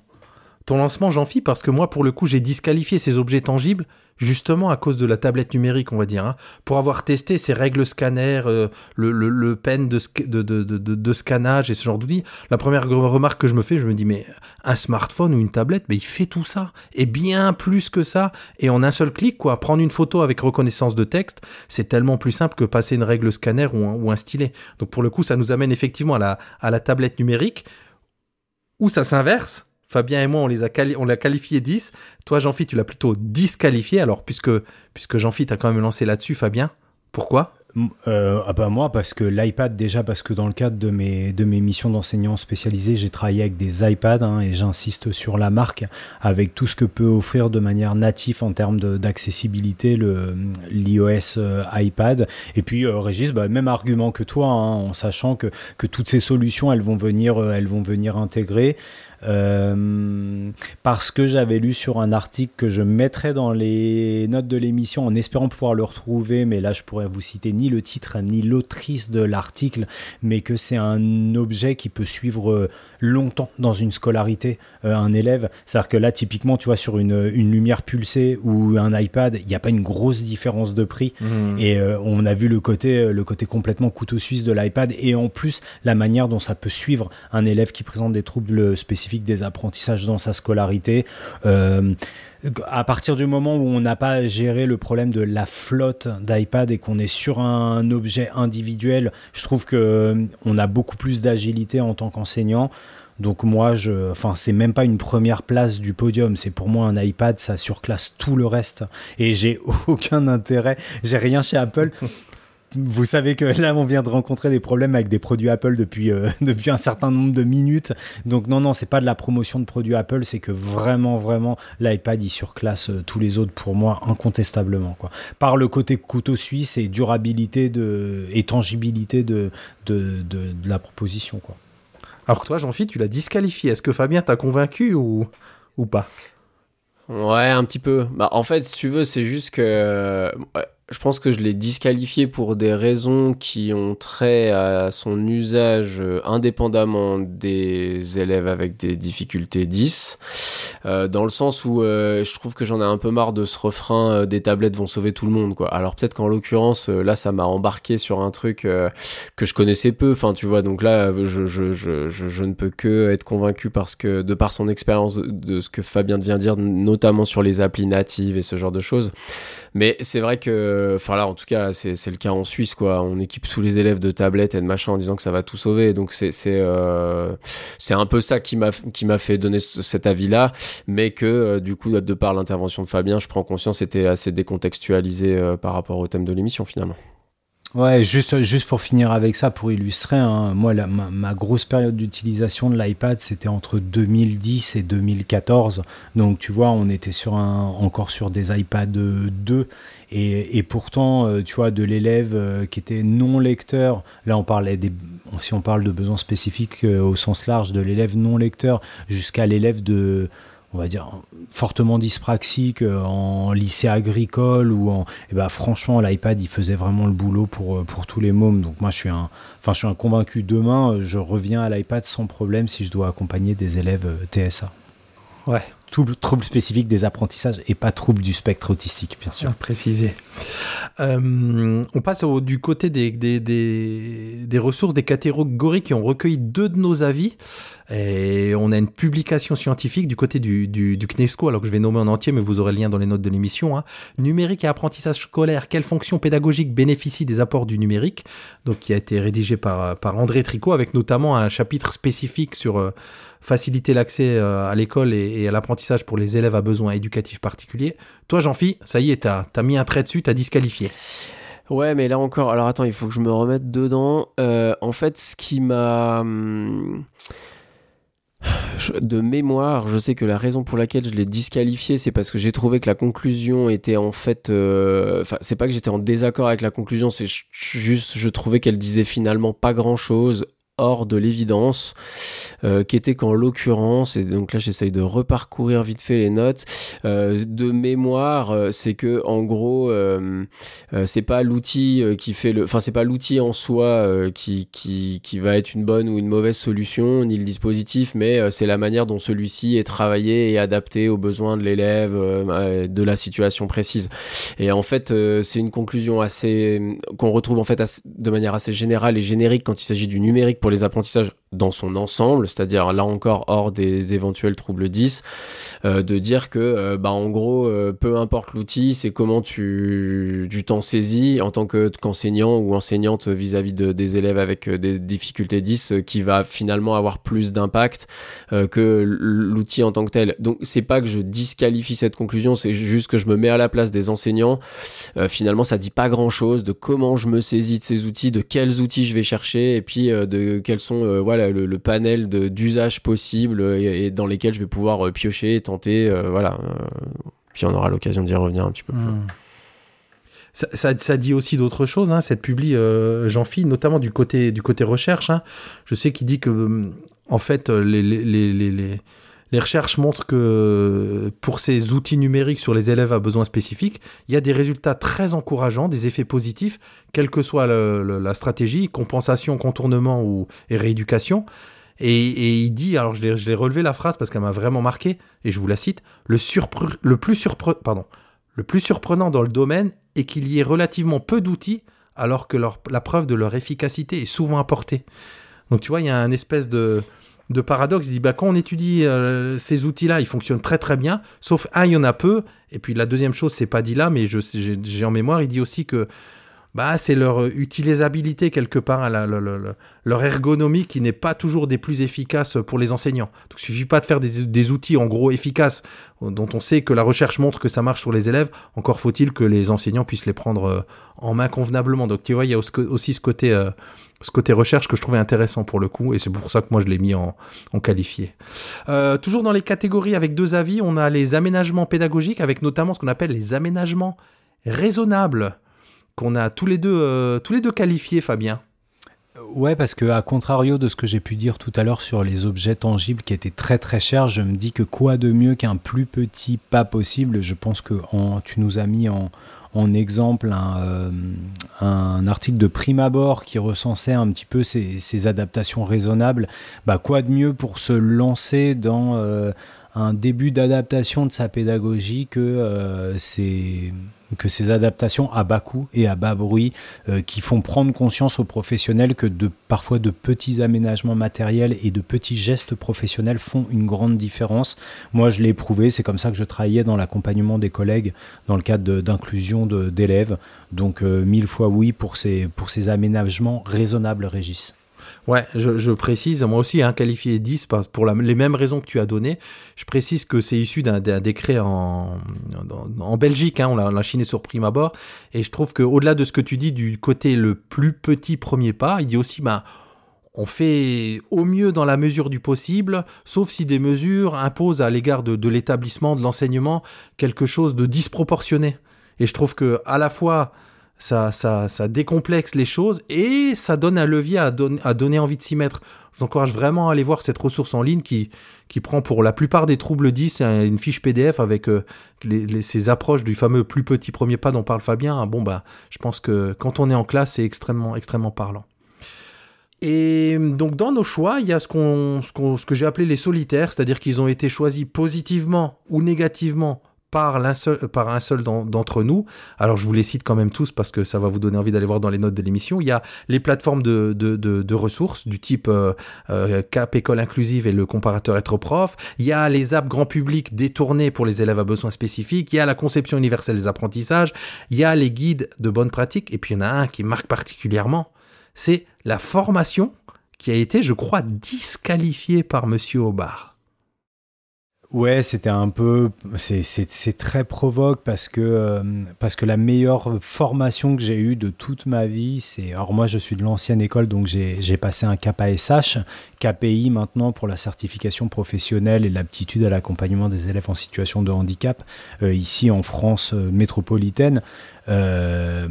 ton lancement, Jean-Philippe, parce que moi, pour le coup, j'ai disqualifié ces objets tangibles justement à cause de la tablette numérique, on va dire, hein, pour avoir testé ces règles scanner, euh, le, le, le pen de, de, de, de, scannage et ce genre d'outils. La première remarque que je me fais, je me dis, mais un smartphone ou une tablette, mais il fait tout ça, et bien plus que ça, et en un seul clic, quoi. Prendre une photo avec reconnaissance de texte, c'est tellement plus simple que passer une règle scanner ou un, ou un stylet. Donc pour le coup, ça nous amène effectivement à la, à la tablette numérique, où ça s'inverse. Fabien et moi, on les a l'a qualifié 10. Toi, Jean-Philippe, tu l'as plutôt disqualifié. Alors, puisque, puisque Jean-Philippe a quand même lancé là-dessus, Fabien, pourquoi? Euh, ah bah moi, parce que l'iPad, déjà, parce que dans le cadre de mes, de mes missions d'enseignant spécialisé, j'ai travaillé avec des iPads, hein, et j'insiste sur la marque, avec tout ce que peut offrir de manière native en termes d'accessibilité le l'iOS euh, iPad. Et puis, euh, Régis, bah, même argument que toi, hein, en sachant que, que toutes ces solutions, elles vont venir, euh, elles vont venir intégrer. Euh, parce que j'avais lu sur un article que je mettrai dans les notes de l'émission en espérant pouvoir le retrouver, mais là je pourrais vous citer ni le titre ni l'autrice de l'article, mais que c'est un objet qui peut suivre euh, longtemps dans une scolarité euh, un élève. C'est-à-dire que là, typiquement, tu vois, sur une, une lumière pulsée ou un iPad, il n'y a pas une grosse différence de prix. Mhm. Et euh, on a vu le côté, le côté complètement couteau suisse de l'iPad et en plus la manière dont ça peut suivre un élève qui présente des troubles spécifiques des apprentissages dans sa scolarité. Euh, à partir du moment où on n'a pas géré le problème de la flotte d'iPad et qu'on est sur un objet individuel, je trouve que euh, on a beaucoup plus d'agilité en tant qu'enseignant. Donc moi, je, enfin, c'est même pas une première place du podium. C'est pour moi un iPad, ça surclasse tout le reste. Et j'ai aucun intérêt. J'ai rien chez Apple. Vous savez que là, on vient de rencontrer des problèmes avec des produits Apple depuis, euh, depuis un certain nombre de minutes. Donc non, non, c'est pas de la promotion de produits Apple, c'est que vraiment, vraiment, l'iPad, il surclasse euh, tous les autres pour moi, incontestablement. Quoi. Par le côté couteau suisse et durabilité de, et tangibilité de, de, de, de la proposition. Quoi. Alors que toi, Jean-Philippe, tu l'as disqualifié. Est-ce que Fabien t'a convaincu ou, ou pas? Ouais, un petit peu. Bah, en fait, si tu veux, c'est juste que ouais, je pense que je l'ai disqualifié pour des raisons qui ont trait à son usage euh, indépendamment des élèves avec des difficultés 10. Euh, dans le sens où euh, je trouve que j'en ai un peu marre de ce refrain des tablettes vont sauver tout le monde. Quoi. Alors peut-être qu'en l'occurrence, là, ça m'a embarqué sur un truc que je connaissais peu. Enfin, tu vois, donc là, je, je, je, je, ne peux que être convaincu parce que, de par son expérience de, de ce que Fabien vient de dire, notamment sur les applis natives et ce genre de choses. Mais c'est vrai que, enfin là, en tout cas, c'est le cas en Suisse, quoi. On équipe tous les élèves de tablettes et de machin en disant que ça va tout sauver. Donc c'est euh, un peu ça qui m'a fait donner ce- cet avis-là, mais que euh, du coup, de par l'intervention de Fabien, je prends conscience, c'était assez décontextualisé euh, par rapport au thème de l'émission finalement. Ouais, juste, juste pour finir avec ça, pour illustrer, hein, moi, ma, grosse période d'utilisation de l'iPad, c'était entre 2010 et 2014. Donc, tu vois, on était encore sur des iPad 2. Et, pourtant, euh, tu vois, de l'élève euh, qui était non lecteur, là, on parlait des, si on parle de besoins spécifiques euh, au sens large, de l'élève non lecteur jusqu'à l'élève de, on va dire, fortement dyspraxique en lycée agricole ou en. Et ben, franchement, l'iPad, il faisait vraiment le boulot pour, pour tous les mômes. Donc, moi, je suis un, enfin, je suis un convaincu. Demain, je reviens à l'iPad sans problème si je dois accompagner des élèves TSA. Ouais. Trouble, spécifique des apprentissages et pas trouble du spectre autistique, bien sûr. Précisé. Euh, on passe du côté des, des, des, des ressources, des catégories qui ont recueilli deux de nos avis. Et on a une publication scientifique du côté du, CNESCO, alors que je vais nommer en entier, mais vous aurez le lien dans les notes de l'émission. hein. Numérique et apprentissage scolaire, quelle fonction pédagogique bénéficie des apports du numérique? Donc, qui a été rédigé par, André Tricot, avec notamment un chapitre spécifique sur euh, faciliter l'accès euh, à l'école et, à l'apprentissage pour les élèves à besoins éducatifs particuliers. Toi, Jean-Phi, ça y est, t'as as mis un trait dessus, t'as disqualifié. Ouais, mais là encore, alors attends, il faut que je me remette dedans. Euh, en fait, ce qui m'a. De mémoire, je sais que la raison pour laquelle je l'ai disqualifié, c'est parce que j'ai trouvé que la conclusion était en fait. euh, Enfin, c'est pas que j'étais en désaccord avec la conclusion, c'est juste je trouvais qu'elle disait finalement pas grand chose hors de l'évidence, euh, qui était qu'en l'occurrence, et donc là j'essaye de reparcourir vite fait les notes, euh, de mémoire, euh, c'est que en gros, euh, euh, c'est pas l'outil qui fait le, enfin c'est pas l'outil en soi qui, qui qui va être une bonne ou une mauvaise solution, ni le dispositif, mais c'est la manière dont celui-ci est travaillé et adapté aux besoins de l'élève, de la situation précise. Et en fait, c'est une conclusion assez qu'on retrouve en fait de manière assez générale et générique quand il s'agit du numérique les apprentissages dans son ensemble, c'est-à-dire là encore hors des éventuels troubles 10, euh, de dire que euh, bah en gros euh, peu importe l'outil, c'est comment tu tu t'en saisis en tant que qu'enseignant ou enseignante vis-à-vis de, des élèves avec des difficultés 10 euh, qui va finalement avoir plus d'impact que l'outil en tant que tel. Donc c'est pas que je disqualifie cette conclusion, c'est juste que je me mets à la place des enseignants. Finalement, ça dit pas grand-chose de comment je me saisis de ces outils, de quels outils je vais chercher et puis de quels sont euh, le, le panel d'usages possibles et, et dans lesquels je vais pouvoir euh, piocher, tenter, euh, voilà. euh, puis on aura l'occasion d'y revenir un petit peu plus. Hmm. Ça, ça- ça dit aussi d'autres choses, hein, cette publi euh, Jean-Phi, notamment du côté, du côté recherche. hein. Je sais qu'il dit que, en fait, les, les, les, les, les- recherches montrent que pour ces outils numériques sur les élèves à besoins spécifiques, il y a des résultats très encourageants, des effets positifs, quelle que soit la stratégie, compensation, contournement ou et rééducation. Et, il dit, alors je l'ai- relevé la phrase parce qu'elle m'a vraiment marqué, et je vous la cite, le, plus surprenant dans le domaine est qu'il y ait relativement peu d'outils alors que la preuve de leur efficacité est souvent apportée. Donc tu vois, il y a un espèce de, de paradoxe. Il dit, bah, quand on étudie euh, ces outils-là, ils fonctionnent très très bien, sauf un, il y en a peu. Et puis la deuxième chose, c'est pas dit là, mais j'ai en mémoire, il dit aussi que bah, c'est leur euh, utilisabilité quelque part, hein, leur ergonomie qui n'est pas toujours des plus efficaces pour les enseignants. Donc il suffit pas de faire des, outils en gros efficaces euh, dont on sait que la recherche montre que ça marche sur les élèves. Encore faut-il que les enseignants puissent les prendre en main convenablement. Donc tu vois, il y a aussi- ce côté, ce côté recherche que je trouvais intéressant pour le coup, et c'est pour ça que moi je l'ai mis en, qualifié. Euh, toujours dans les catégories avec deux avis, on a les aménagements pédagogiques avec notamment ce qu'on appelle les aménagements raisonnables qu'on a tous les deux, euh, tous les deux qualifiés, Fabien. Ouais, parce que à contrario de ce que j'ai pu dire tout à l'heure sur les objets tangibles qui étaient très très chers, je me dis que quoi de mieux qu'un plus petit pas possible? Je pense que tu nous as mis en, en exemple un, euh, un article de prime abord qui recensait un petit peu ces, ces adaptations raisonnables. Bah, quoi de mieux pour se lancer dans euh, un début d'adaptation de sa pédagogie que, euh, ces, que ces adaptations à bas coût et à bas bruit euh, qui font prendre conscience aux professionnels que de, parfois de petits aménagements matériels et de petits gestes professionnels font une grande différence. Moi, je l'ai éprouvé, c'est comme ça que je travaillais dans l'accompagnement des collègues dans le cadre d'inclusion d'élèves. Donc, euh, mille fois oui pour ces, pour ces aménagements raisonnables, Régis. Ouais, je, précise, moi aussi, hein, qualifié 10 par- pour les mêmes raisons que tu as données. Je précise que c'est issu d'un décret en, Belgique, hein, on l'a chiné sur prime abord. Et je trouve qu'au-delà de ce que tu dis du côté le plus petit premier pas, il dit aussi, bah, on fait au mieux dans la mesure du possible, sauf si des mesures imposent à l'égard de l'établissement, de l'enseignement, quelque chose de disproportionné. Et je trouve que à la fois ça, ça, ça décomplexe les choses et ça donne un levier à, don- à donner envie de s'y mettre. Je vous encourage vraiment à aller voir cette ressource en ligne qui, qui prend pour la plupart des troubles 10 un- une fiche PDF avec euh, ces approches du fameux plus petit premier pas dont parle Fabien. Ah Bon, bah, je pense que quand on est en classe, c'est extrêmement, extrêmement parlant. Et donc dans nos choix, il y a ce, ce, ce que j'ai appelé les solitaires, c'est-à-dire qu'ils ont été choisis positivement ou négativement par, l'un seul, euh, par un seul d'en- d'entre nous. Alors je vous les cite quand même tous parce que ça va vous donner envie d'aller voir dans les notes de l'émission. Il y a les plateformes de, de, de, de ressources du type euh, euh, CAP École Inclusive et le comparateur être prof. Il y a les apps grand public détournées pour les élèves à besoins spécifiques. Il y a la conception universelle des apprentissages. Il y a les guides de bonnes pratiques. Et puis il y en a un qui marque particulièrement, c'est la formation qui a été, je crois, disqualifiée par Monsieur Aubard. Ouais, c'était un peu, c'est- très provoque parce que euh, parce que la meilleure formation que j'ai eue de toute ma vie, c'est, alors moi je suis de l'ancienne école donc j'ai j'ai passé un KPSH, KPI maintenant pour la certification professionnelle et l'aptitude à l'accompagnement des élèves en situation de handicap euh, ici en France euh, métropolitaine. Euh,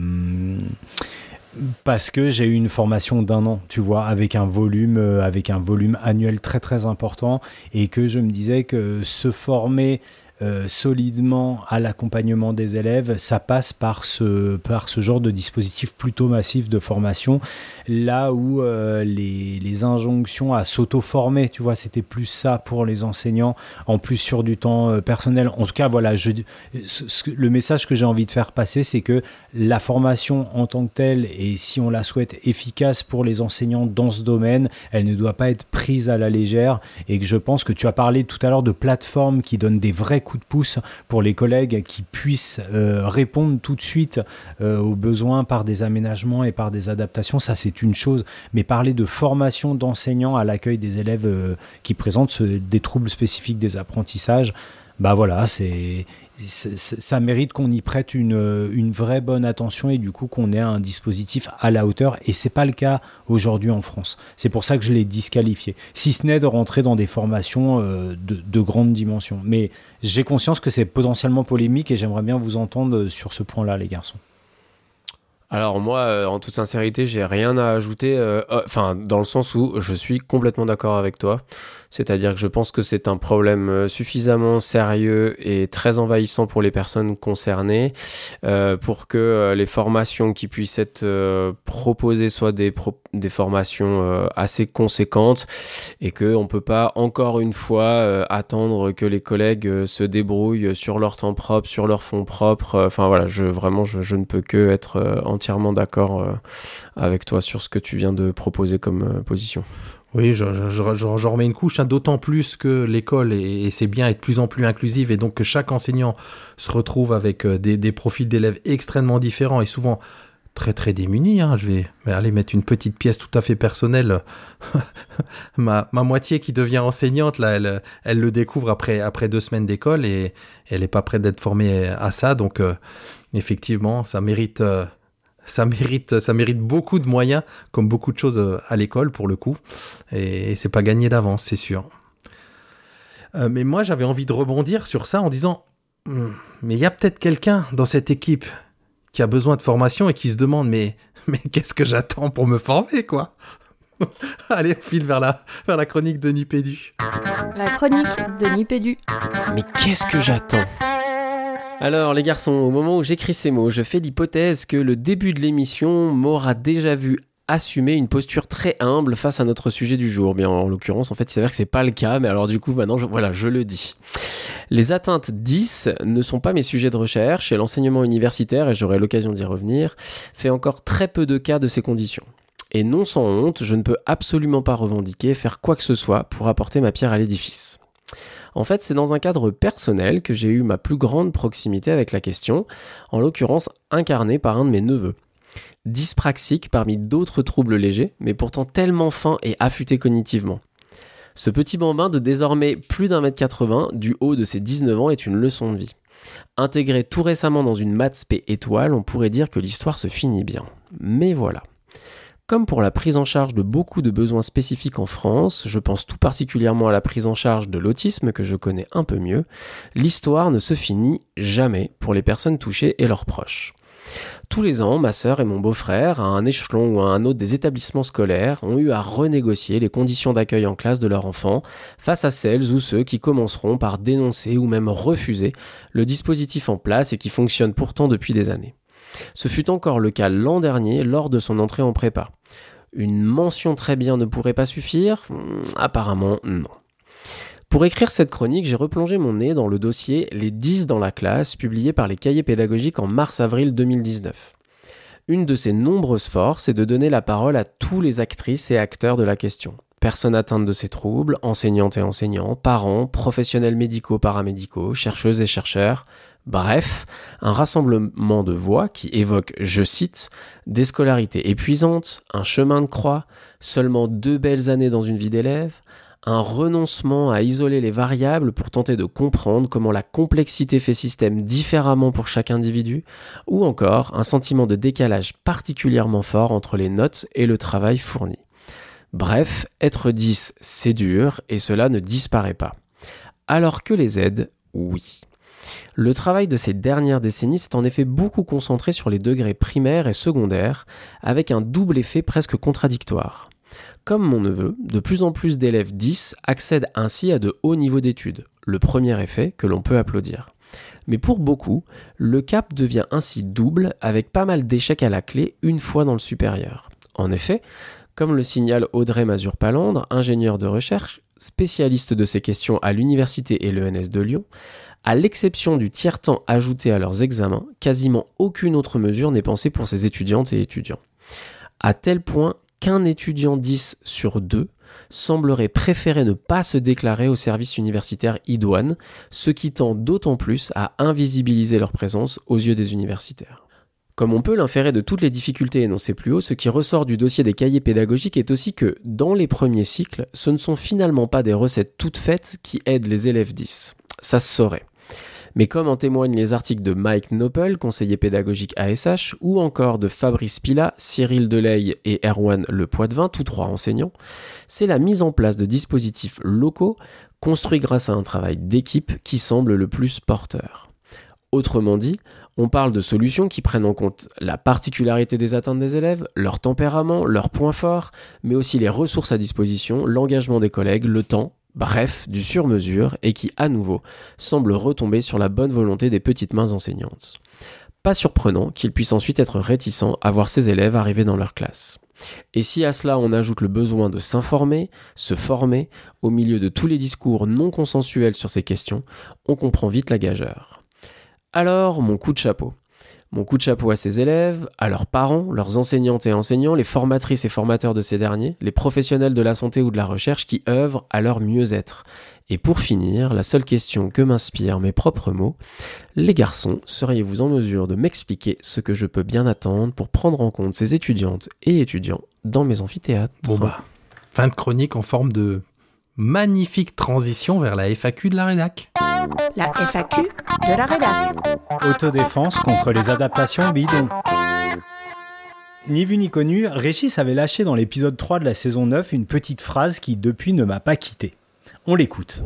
parce que j'ai eu une formation d'un an, tu vois, avec un volume, euh, avec un volume annuel très très important, et que je me disais que se former euh, solidement à l'accompagnement des élèves, ça passe par ce, par ce genre de dispositif plutôt massif de formation, là où euh, les, les injonctions à s'auto-former, tu vois, c'était plus ça pour les enseignants, en plus sur du temps euh, personnel. En tout cas, voilà, le message que j'ai envie de faire passer, c'est que la formation en tant que telle, et si on la souhaite efficace pour les enseignants dans ce domaine, elle ne doit pas être prise à la légère, et que je pense que tu as parlé tout à l'heure de plateformes qui donnent des vrais coups de pouce pour les collègues qui puissent euh, répondre tout de suite euh, aux besoins par des aménagements et par des adaptations, ça c'est une chose. Mais parler de formation d'enseignants à l'accueil des élèves euh, qui présentent des troubles spécifiques des apprentissages, bah voilà, c'est- ça mérite qu'on y prête une, une vraie bonne attention et du coup qu'on ait un dispositif à la hauteur et c'est pas le cas aujourd'hui en France. C'est pour ça que je l'ai disqualifié. Si ce n'est de rentrer dans des formations euh, de, de grande dimension. Mais j'ai conscience que c'est potentiellement polémique et j'aimerais bien vous entendre sur ce point-là, les garçons. Alors moi, euh, en toute sincérité, j'ai rien à ajouter. euh, Enfin, dans le sens où je suis complètement d'accord avec toi. C'est-à-dire que je pense que c'est un problème euh, suffisamment sérieux et très envahissant pour les personnes concernées euh, pour que euh, les formations qui puissent être proposées soient des, formations assez conséquentes et qu'on ne peut pas encore une fois attendre que les collègues se débrouillent sur leur temps propre, sur leur fonds propres. Euh, Enfin voilà, je, vraiment, je, je ne peux que être entièrement d'accord avec toi sur ce que tu viens de proposer comme position. Oui, je, remets une couche, hein, d'autant plus que l'école, et, c'est bien, est de plus en plus inclusive, et donc que chaque enseignant se retrouve avec euh, des, profils d'élèves extrêmement différents, et souvent très très démunis. hein. Je vais aller mettre une petite pièce tout à fait personnelle. ma, moitié qui devient enseignante, là, elle, le découvre après, après deux semaines d'école, et elle n'est pas prête d'être formée à ça, donc euh, effectivement, ça mérite... euh, ça mérite, ça mérite beaucoup de moyens, comme beaucoup de choses euh, à l'école pour le coup. Et c'est pas gagné d'avance, c'est sûr. Euh, mais moi, j'avais envie de rebondir sur ça en disant, Hmm, mais il y a peut-être quelqu'un dans cette équipe qui a besoin de formation et qui se demande, mais, mais qu'est-ce que j'attends pour me former, quoi? Allez, on file vers la, vers la chronique de Nipédu. La chronique de Nipédu. Mais qu'est-ce que j'attends? Alors les garçons, au moment où j'écris ces mots, je fais l'hypothèse que le début de l'émission m'aura déjà vu assumer une posture très humble face à notre sujet du jour. Bien en l'occurrence, en fait, il s'avère que c'est pas le cas, mais alors du coup, maintenant, je, voilà, je le dis. Les atteintes 10 ne sont pas mes sujets de recherche et l'enseignement universitaire, et j'aurai l'occasion d'y revenir, fait encore très peu de cas de ces conditions. Et non sans honte, je ne peux absolument pas revendiquer faire quoi que ce soit pour apporter ma pierre à l'édifice. En fait, c'est dans un cadre personnel que j'ai eu ma plus grande proximité avec la question, en l'occurrence incarnée par un de mes neveux. Dyspraxique parmi d'autres troubles légers, mais pourtant tellement fin et affûté cognitivement. Ce petit bambin de désormais plus d'un mètre 80, du haut de ses 19 ans, est une leçon de vie. Intégré tout récemment dans une maths P étoile, on pourrait dire que l'histoire se finit bien. Mais voilà. Comme pour la prise en charge de beaucoup de besoins spécifiques en France, je pense tout particulièrement à la prise en charge de l'autisme que je connais un peu mieux, l'histoire ne se finit jamais pour les personnes touchées et leurs proches. Tous les ans, ma sœur et mon beau-frère, à un échelon ou à un autre des établissements scolaires, ont eu à renégocier les conditions d'accueil en classe de leur enfant face à celles ou ceux qui commenceront par dénoncer ou même refuser le dispositif en place et qui fonctionne pourtant depuis des années. Ce fut encore le cas l'an dernier lors de son entrée en prépa. Une mention très bien ne pourrait pas suffire Hmm, Apparemment non. Pour écrire cette chronique, j'ai replongé mon nez dans le dossier Les 10 dans la classe, publié par les cahiers pédagogiques en mars-avril 2019. Une de ses nombreuses forces est de donner la parole à tous les actrices et acteurs de la question. Personnes atteintes de ces troubles, enseignantes et enseignants, parents, professionnels médicaux, paramédicaux, chercheuses et chercheurs, bref, un rassemblement de voix qui évoque, je cite, des scolarités épuisantes, un chemin de croix, seulement deux belles années dans une vie d'élève, un renoncement à isoler les variables pour tenter de comprendre comment la complexité fait système différemment pour chaque individu, ou encore un sentiment de décalage particulièrement fort entre les notes et le travail fourni. Bref, être 10, c'est dur, et cela ne disparaît pas. Alors que les aides, oui. Le travail de ces dernières décennies s'est en effet beaucoup concentré sur les degrés primaires et secondaires, avec un double effet presque contradictoire. Comme mon neveu, de plus en plus d'élèves 10 accèdent ainsi à de hauts niveaux d'études, le premier effet que l'on peut applaudir. Mais pour beaucoup, le cap devient ainsi double avec pas mal d'échecs à la clé une fois dans le supérieur. En effet, comme le signale Audrey Mazur-Palandre, ingénieure de recherche, spécialiste de ces questions à l'Université et l'ENS de Lyon, à l'exception du tiers-temps ajouté à leurs examens, quasiment aucune autre mesure n'est pensée pour ces étudiantes et étudiants. À tel point qu'un étudiant 10 sur 2 semblerait préférer ne pas se déclarer au service universitaire idoine, ce qui tend d'autant plus à invisibiliser leur présence aux yeux des universitaires. Comme on peut l'inférer de toutes les difficultés énoncées plus haut, ce qui ressort du dossier des cahiers pédagogiques est aussi que, dans les premiers cycles, ce ne sont finalement pas des recettes toutes faites qui aident les élèves 10. Ça se saurait. Mais comme en témoignent les articles de Mike Noppel, conseiller pédagogique ASH, ou encore de Fabrice Pila, Cyril Delay et Erwan Le Poitvin, tous trois enseignants, c'est la mise en place de dispositifs locaux construits grâce à un travail d'équipe qui semble le plus porteur. Autrement dit, On parle de solutions qui prennent en compte la particularité des atteintes des élèves, leur tempérament, leurs points forts, mais aussi les ressources à disposition, l'engagement des collègues, le temps, bref, du sur-mesure, et qui, à nouveau, semble retomber sur la bonne volonté des petites mains enseignantes. Pas surprenant qu'ils puissent ensuite être réticents à voir ces élèves arriver dans leur classe. Et si à cela on ajoute le besoin de s'informer, se former, au milieu de tous les discours non consensuels sur ces questions, on comprend vite la gageure. Alors, mon coup de chapeau. Mon coup de chapeau à ces élèves, à leurs parents, leurs enseignantes et enseignants, les formatrices et formateurs de ces derniers, les professionnels de la santé ou de la recherche qui œuvrent à leur mieux-être. Et pour finir, la seule question que m'inspirent mes propres mots, les garçons, seriez-vous en mesure de m'expliquer ce que je peux bien attendre pour prendre en compte ces étudiantes et étudiants dans mes amphithéâtres? Bon bah, fin de chronique en forme de magnifique transition vers la FAQ de la rédac. La FAQ de la rédac. Autodéfense contre les adaptations bidons. Ni vu ni connu, Régis avait lâché dans l'épisode 3 de la saison 9 une petite phrase qui depuis ne m'a pas quitté. On l'écoute.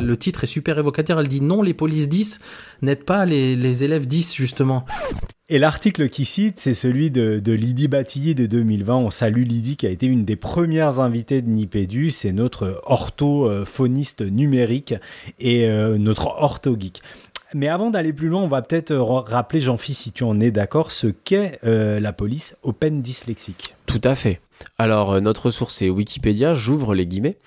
Le titre est super évocateur, elle dit non, les polices 10 n'aident pas les, les élèves 10 justement. Et l'article qui cite, c'est celui de, de Lydie Batilly de 2020. On salue Lydie qui a été une des premières invitées de Nipédu. C'est notre orthophoniste numérique et euh, notre orthogeek. Mais avant d'aller plus loin, on va peut-être euh, rappeler, Jean-Philippe, si tu en es d'accord, ce qu'est euh, la police Open Dyslexique. Tout à fait. Alors, euh, notre source est Wikipédia, j'ouvre les guillemets.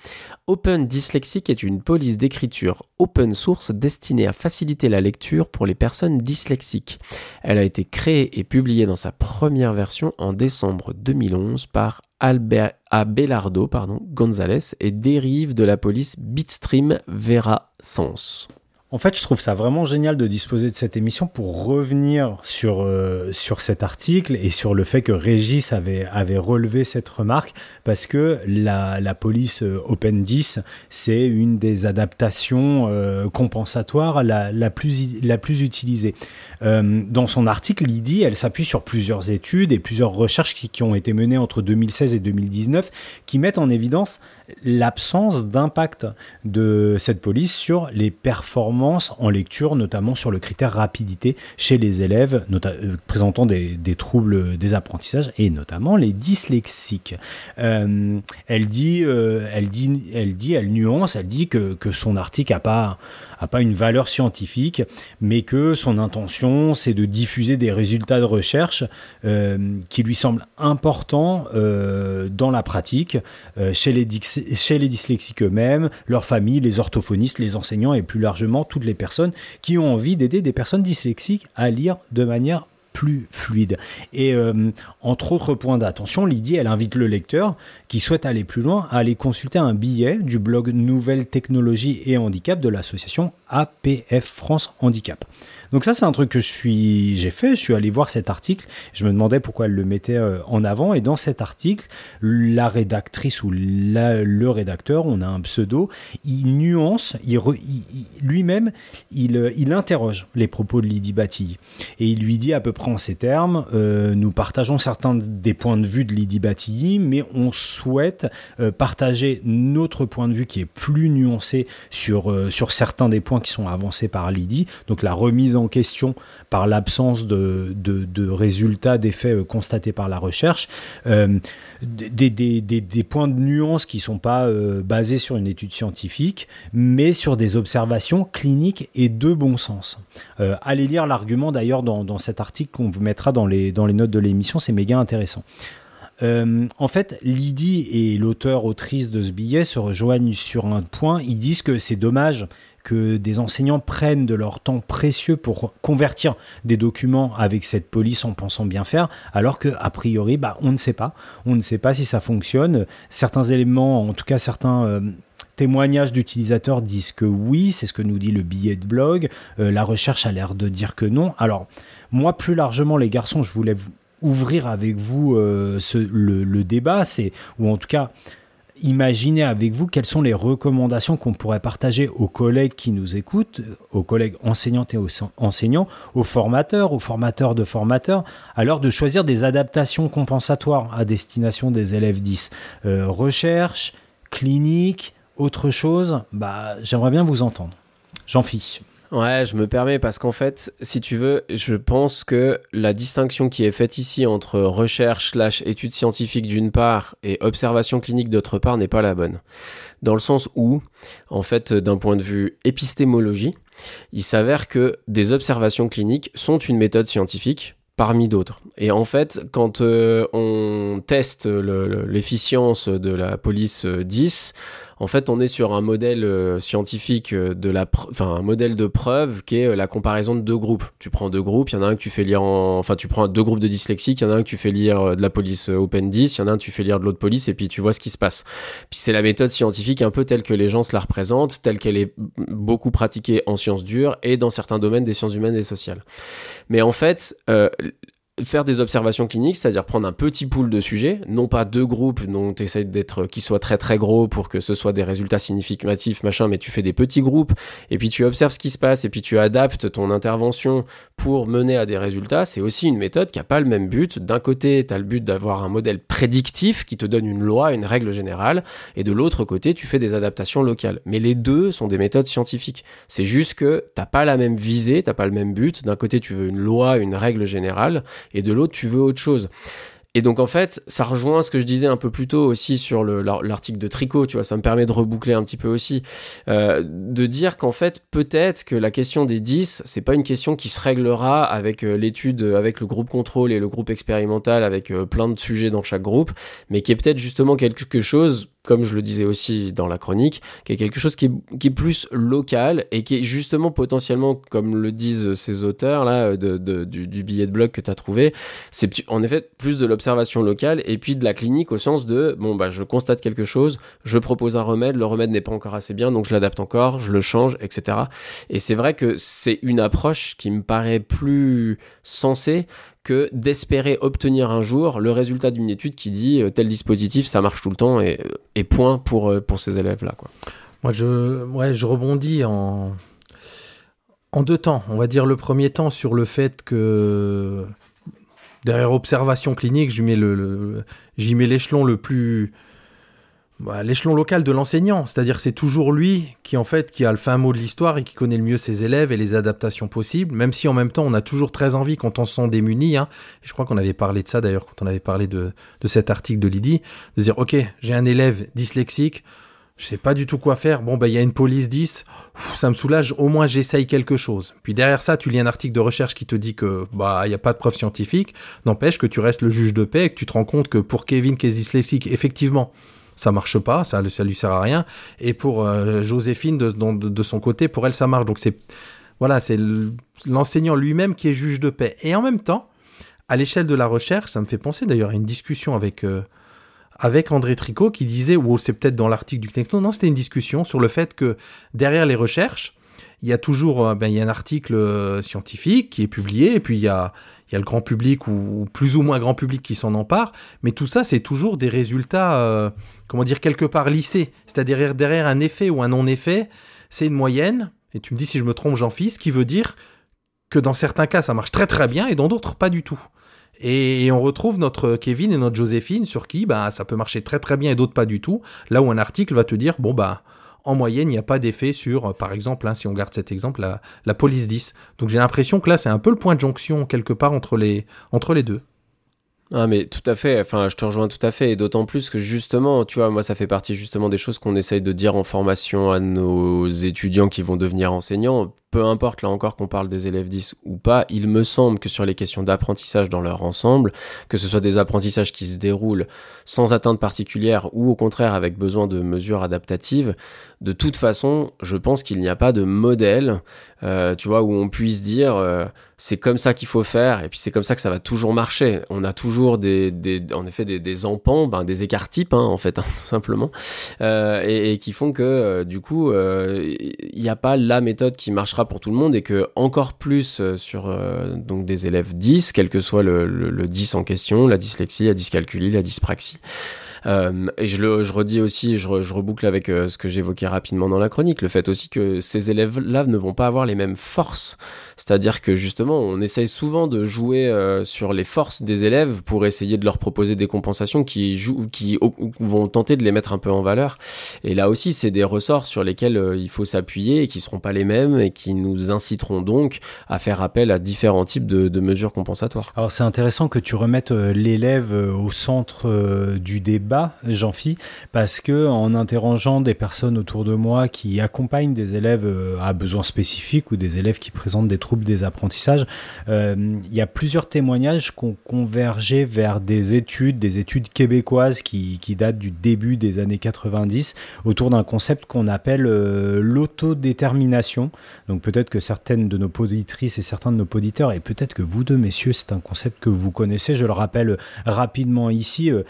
Open Dyslexic est une police d'écriture open source destinée à faciliter la lecture pour les personnes dyslexiques. Elle a été créée et publiée dans sa première version en décembre 2011 par Abelardo Gonzalez et dérive de la police Bitstream Vera Sans. En fait, je trouve ça vraiment génial de disposer de cette émission pour revenir sur, euh, sur cet article et sur le fait que Régis avait, relevé cette remarque parce que la, la police euh, Open 10, c'est une des adaptations euh, compensatoires la, la, plus, la plus utilisée. Euh, dans son article, Lydie, elle s'appuie sur plusieurs études et plusieurs recherches qui, ont été menées entre 2016 et 2019 qui mettent en évidence l'absence d'impact de cette police sur les performances en lecture, notamment sur le critère rapidité chez les élèves euh, présentant des, troubles des apprentissages et notamment les dyslexiques. Euh, elle, dit, elle dit, elle dit, elle nuance, elle dit que, que son article n'a pas pas une valeur scientifique, mais que son intention, c'est de diffuser des résultats de recherche euh, qui lui semblent importants euh, dans la pratique, euh, chez, les chez les dyslexiques eux-mêmes, leurs familles, les orthophonistes, les enseignants et plus largement toutes les personnes qui ont envie d'aider des personnes dyslexiques à lire de manière plus fluide. Et euh, entre autres points d'attention, Lydie, elle invite le lecteur qui souhaite aller plus loin à aller consulter un billet du blog Nouvelles Technologies et Handicap de l'association APF France Handicap. Donc ça, c'est un truc que je suis, j'ai fait. Je suis allé voir cet article. Je me demandais pourquoi elle le mettait euh, en avant. Et dans cet article, la rédactrice ou la, le rédacteur, on a un pseudo, il nuance, il, lui-même, il, il, interroge les propos de Lydie Batilly. Et il lui dit à peu près en ces termes, euh, nous partageons certains des points de vue de Lydie Batilly, mais on souhaite euh, partager notre point de vue qui est plus nuancé sur, euh, sur certains des points qui sont avancés par Lydie. Donc la remise en question par l'absence de, résultats, d'effets euh, constatés par la recherche, euh, des, points de nuance qui ne sont pas euh, basés sur une étude scientifique, mais sur des observations cliniques et de bon sens. Allez lire l'argument d'ailleurs dans, cet article qu'on vous mettra dans les, notes de l'émission, c'est méga intéressant. En fait, Lydie et l'auteur, autrice de ce billet se rejoignent sur un point. Ils disent que c'est dommage que des enseignants prennent de leur temps précieux pour convertir des documents avec cette police en pensant bien faire, alors que a priori, bah, on ne sait pas. On ne sait pas si ça fonctionne. Certains éléments, en tout cas certains euh, témoignages d'utilisateurs disent que oui, c'est ce que nous dit le billet de blog. Euh, la recherche a l'air de dire que non. Alors, moi, plus largement, les garçons, je voulais ouvrir avec vous euh, le, le, débat, c'est ou en tout cas imaginez avec vous quelles sont les recommandations qu'on pourrait partager aux collègues qui nous écoutent, aux collègues enseignantes et aux enseignants, aux formateurs, aux formateurs de formateurs, alors de choisir des adaptations compensatoires à destination des élèves 10. Euh, recherche, clinique, autre chose, bah, j'aimerais bien vous entendre. J'en fiche. Ouais, je me permets parce qu'en fait, si tu veux, je pense que la distinction qui est faite ici entre recherche slash études scientifiques d'une part et observation clinique d'autre part n'est pas la bonne. Dans le sens où, en fait, d'un point de vue épistémologie, il s'avère que des observations cliniques sont une méthode scientifique parmi d'autres. Et en fait, quand euh, on teste le- le- l'efficience de la police euh, 10, en fait, on est sur un modèle euh, scientifique euh, de la, enfin un modèle de preuve qui est euh, la comparaison de deux groupes. Tu prends deux groupes, il y en a un que tu fais lire en, enfin tu prends deux groupes de dyslexiques, il y en a un que tu fais lire de la police Open 10, il y en a un que tu fais lire de l'autre police et puis tu vois ce qui se passe. Puis c'est la méthode scientifique un peu telle que les gens se la représentent, telle qu'elle est beaucoup pratiquée en sciences dures et dans certains domaines des sciences humaines et sociales. Mais en fait, euh, faire des observations cliniques, c'est-à-dire prendre un petit pool de sujets, non pas deux groupes dont tu essaies d'être qui soient très très gros pour que ce soit des résultats significatifs, machin, mais tu fais des petits groupes et puis tu observes ce qui se passe et puis tu adaptes ton intervention pour mener à des résultats, c'est aussi une méthode qui a pas le même but. D'un côté, tu as le but d'avoir un modèle prédictif qui te donne une loi, une règle générale, et de l'autre côté, tu fais des adaptations locales. Mais les deux sont des méthodes scientifiques. C'est juste que t'as pas la même visée, t'as pas le même but. D'un côté, tu veux une loi, une règle générale, et de l'autre, tu veux autre chose. Et donc en fait, ça rejoint ce que je disais un peu plus tôt aussi sur le- l'ar- l'article de Tricot, tu vois, ça me permet de reboucler un petit peu aussi, euh, de dire qu'en fait, peut-être que la question des 10, c'est pas une question qui se réglera avec euh, l'étude, euh, avec le groupe contrôle et le groupe expérimental, avec plein de sujets dans chaque groupe, mais qui est peut-être justement quelque chose, comme je le disais aussi dans la chronique, qui est quelque chose qui est, plus local et qui est justement potentiellement, comme le disent ces auteurs là, de, du, billet de blog que tu as trouvé, c'est en effet plus de l'observation locale et puis de la clinique au sens de bon bah je constate quelque chose, je propose un remède, le remède n'est pas encore assez bien donc je l'adapte encore, je le change, etc. Et c'est vrai que c'est une approche qui me paraît plus sensée d'espérer obtenir un jour le résultat d'une étude qui dit euh, tel dispositif ça marche tout le temps et, et point pour, euh, pour ces élèves là quoi. Moi, je, ouais, rebondis en, deux temps. On va dire le premier temps sur le fait que derrière observation clinique, j'y mets l'échelon le plus, bah, l'échelon local de l'enseignant. C'est-à-dire c'est toujours lui qui en fait qui a le fin mot de l'histoire et qui connaît le mieux ses élèves et les adaptations possibles. Même si en même temps on a toujours très envie quand on se sent démuni. Hein, je crois qu'on avait parlé de ça d'ailleurs quand on avait parlé de, de cet article de Lydie, de dire ok j'ai un élève dyslexique. Je sais pas du tout quoi faire. Bon, bah, il y a une police 10. Pff, ça me soulage. Au moins, j'essaye quelque chose. Puis derrière ça, tu lis un article de recherche qui te dit que, bah, il n'y a pas de preuve scientifique. N'empêche que tu restes le juge de paix et que tu te rends compte que pour Kevin qui est dyslexique, effectivement, ça marche pas. Ça, ça lui sert à rien. Et pour euh, Joséphine, de, son côté, pour elle, ça marche. Donc c'est, voilà, c'est l'enseignant lui-même qui est juge de paix. Et en même temps, à l'échelle de la recherche, ça me fait penser d'ailleurs à une discussion avec, euh, avec André Tricot qui disait, ou c'est peut-être dans l'article du Knecno, non, c'était une discussion sur le fait que derrière les recherches, il y a toujours euh, ben, il y a un article scientifique qui est publié, et puis il y a, y a le grand public ou, plus ou moins grand public qui s'en empare, mais tout ça, c'est toujours des résultats, euh, comment dire, quelque part lissés. C'est-à-dire derrière, un effet ou un non-effet, c'est une moyenne, et tu me dis si je me trompe, Jean-Fils, qui veut dire que dans certains cas, ça marche très très bien, et dans d'autres, pas du tout. Et, et on retrouve notre Kevin et notre Joséphine sur qui bah, ça peut marcher très très bien et d'autres pas du tout. Là où un article va te dire, bon bah en moyenne, il n'y a pas d'effet sur, euh, par exemple, hein, si on garde cet exemple, la, police 10. Donc j'ai l'impression que là, c'est un peu le point de jonction quelque part entre les, entre les deux. Ah mais tout à fait, enfin je te rejoins tout à fait, et d'autant plus que justement, tu vois, moi ça fait partie justement des choses qu'on essaye de dire en formation à nos étudiants qui vont devenir enseignants, peu importe là encore qu'on parle des élèves 10 ou pas, il me semble que sur les questions d'apprentissage dans leur ensemble, que ce soit des apprentissages qui se déroulent sans atteinte particulière ou au contraire avec besoin de mesures adaptatives, de toute façon, je pense qu'il n'y a pas de modèle, euh, tu vois, où on puisse dire euh, c'est comme ça qu'il faut faire et puis c'est comme ça que ça va toujours marcher. On a toujours des, en effet des, des empans, ben, des écarts types hein, en fait, hein, tout simplement, euh, et, qui font que du coup il n'y a pas la méthode qui marchera pour tout le monde et que encore plus euh, sur euh, donc des élèves 10, quel que soit le, le, le 10 en question, la dyslexie, la dyscalculie, la dyspraxie. Euh, et je, le, je redis aussi, je, je reboucle avec euh, ce que j'évoquais rapidement dans la chronique, le fait aussi que ces élèves-là ne vont pas avoir les mêmes forces. C'est-à-dire que justement, on essaye souvent de jouer euh, sur les forces des élèves pour essayer de leur proposer des compensations qui, jouent, qui vont tenter de les mettre un peu en valeur. Et là aussi, c'est des ressorts sur lesquels il faut s'appuyer et qui seront pas les mêmes et qui nous inciteront donc à faire appel à différents types de, mesures compensatoires. Alors c'est intéressant que tu remettes l'élève au centre du débat, Jean-Phi, parce que en interrogeant des personnes autour de moi qui accompagnent des élèves euh, à besoins spécifiques ou des élèves qui présentent des troubles des apprentissages, euh, il y a plusieurs témoignages qui ont convergé vers des études, des études québécoises qui, datent du début des années 90 autour d'un concept qu'on appelle euh, l'autodétermination. Donc peut-être que certaines de nos poditrices et certains de nos poditeurs, et peut-être que vous deux, messieurs, c'est un concept que vous connaissez. Je le rappelle rapidement ici, euh,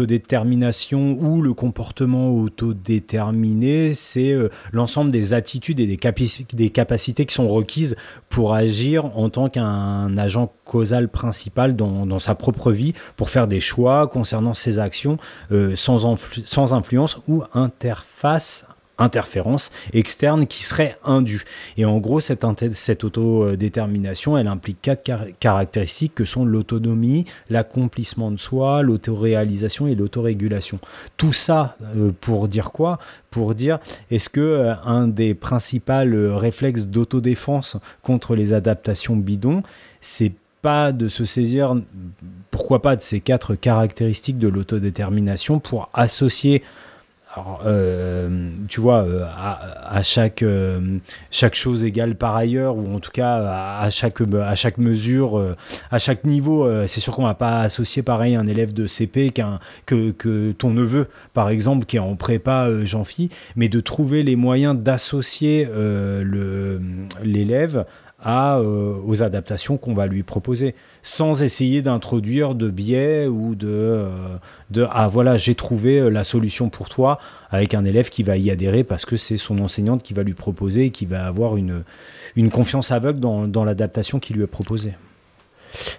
l'autodétermination ou le comportement autodéterminé, c'est euh, l'ensemble des attitudes et des, des capacités qui sont requises pour agir en tant qu'un agent causal principal dans, sa propre vie, pour faire des choix concernant ses actions euh, sans influence ou interface interférence externe qui serait indue. Et en gros, cette, cette autodétermination, elle implique quatre car- caractéristiques que sont l'autonomie, l'accomplissement de soi, l'autoréalisation et l'autorégulation. Tout ça euh, pour dire quoi? Pour dire, est-ce que euh, un des principaux réflexes d'autodéfense contre les adaptations bidons, c'est pas de se saisir, pourquoi pas, de ces quatre caractéristiques de l'autodétermination pour associer alors, euh, tu vois, euh, à, chaque, euh, chaque chose égale par ailleurs, ou en tout cas à, chaque, à chaque mesure, à chaque niveau, c'est sûr qu'on va pas associer pareil un élève de CP qu'un, que, que ton neveu, par exemple, qui est en prépa Jean-Phi, mais de trouver les moyens d'associer l'élève à, euh, aux adaptations qu'on va lui proposer, sans essayer d'introduire de biais ou de, euh, de ah voilà j'ai trouvé euh, la solution pour toi avec un élève qui va y adhérer parce que c'est son enseignante qui va lui proposer et qui va avoir une, une confiance aveugle dans, dans l'adaptation qui lui est proposée.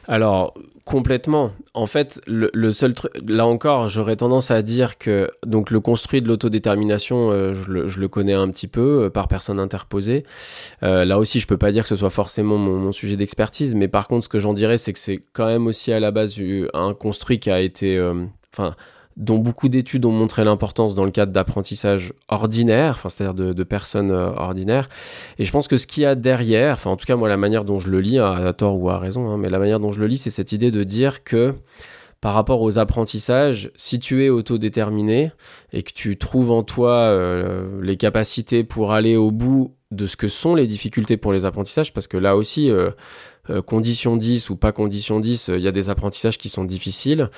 Alors, complètement. En fait, le, seul truc, là encore, j'aurais tendance à dire que donc le construit de l'autodétermination, euh, je, le, connais un petit peu euh, par personne interposée. Euh, là aussi, je peux pas dire que ce soit forcément mon, mon sujet d'expertise, mais par contre, ce que j'en dirais, c'est que c'est quand même aussi à la base un construit qui a été, enfin, dont beaucoup d'études ont montré l'importance dans le cadre d'apprentissage ordinaire, enfin, c'est-à-dire de, personnes euh, ordinaires. Et je pense que ce qu'il y a derrière, enfin en tout cas moi la manière dont je le lis, à, à tort ou à raison, hein, mais la manière dont je le lis, c'est cette idée de dire que par rapport aux apprentissages, si tu es autodéterminé et que tu trouves en toi euh, les capacités pour aller au bout de ce que sont les difficultés pour les apprentissages, parce que là aussi, euh, euh, condition 10 ou pas condition 10, euh, il y a des apprentissages qui sont difficiles.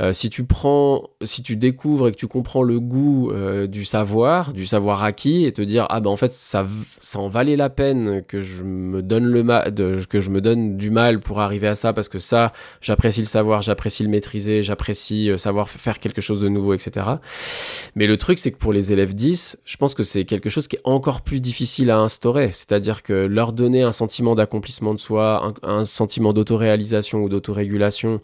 Euh, si tu prends, si tu découvres et que tu comprends le goût du savoir, du savoir acquis, et te dire ah ben en fait ça, ça en valait la peine que je me donne le mal, que je me donne du mal pour arriver à ça, parce que ça, j'apprécie le savoir, j'apprécie le maîtriser, j'apprécie savoir faire quelque chose de nouveau, etc. Mais le truc, c'est que pour les élèves 10, je pense que c'est quelque chose qui est encore plus difficile à instaurer. C'est-à-dire que leur donner un sentiment d'accomplissement de soi, un sentiment d'autoréalisation ou d'autorégulation,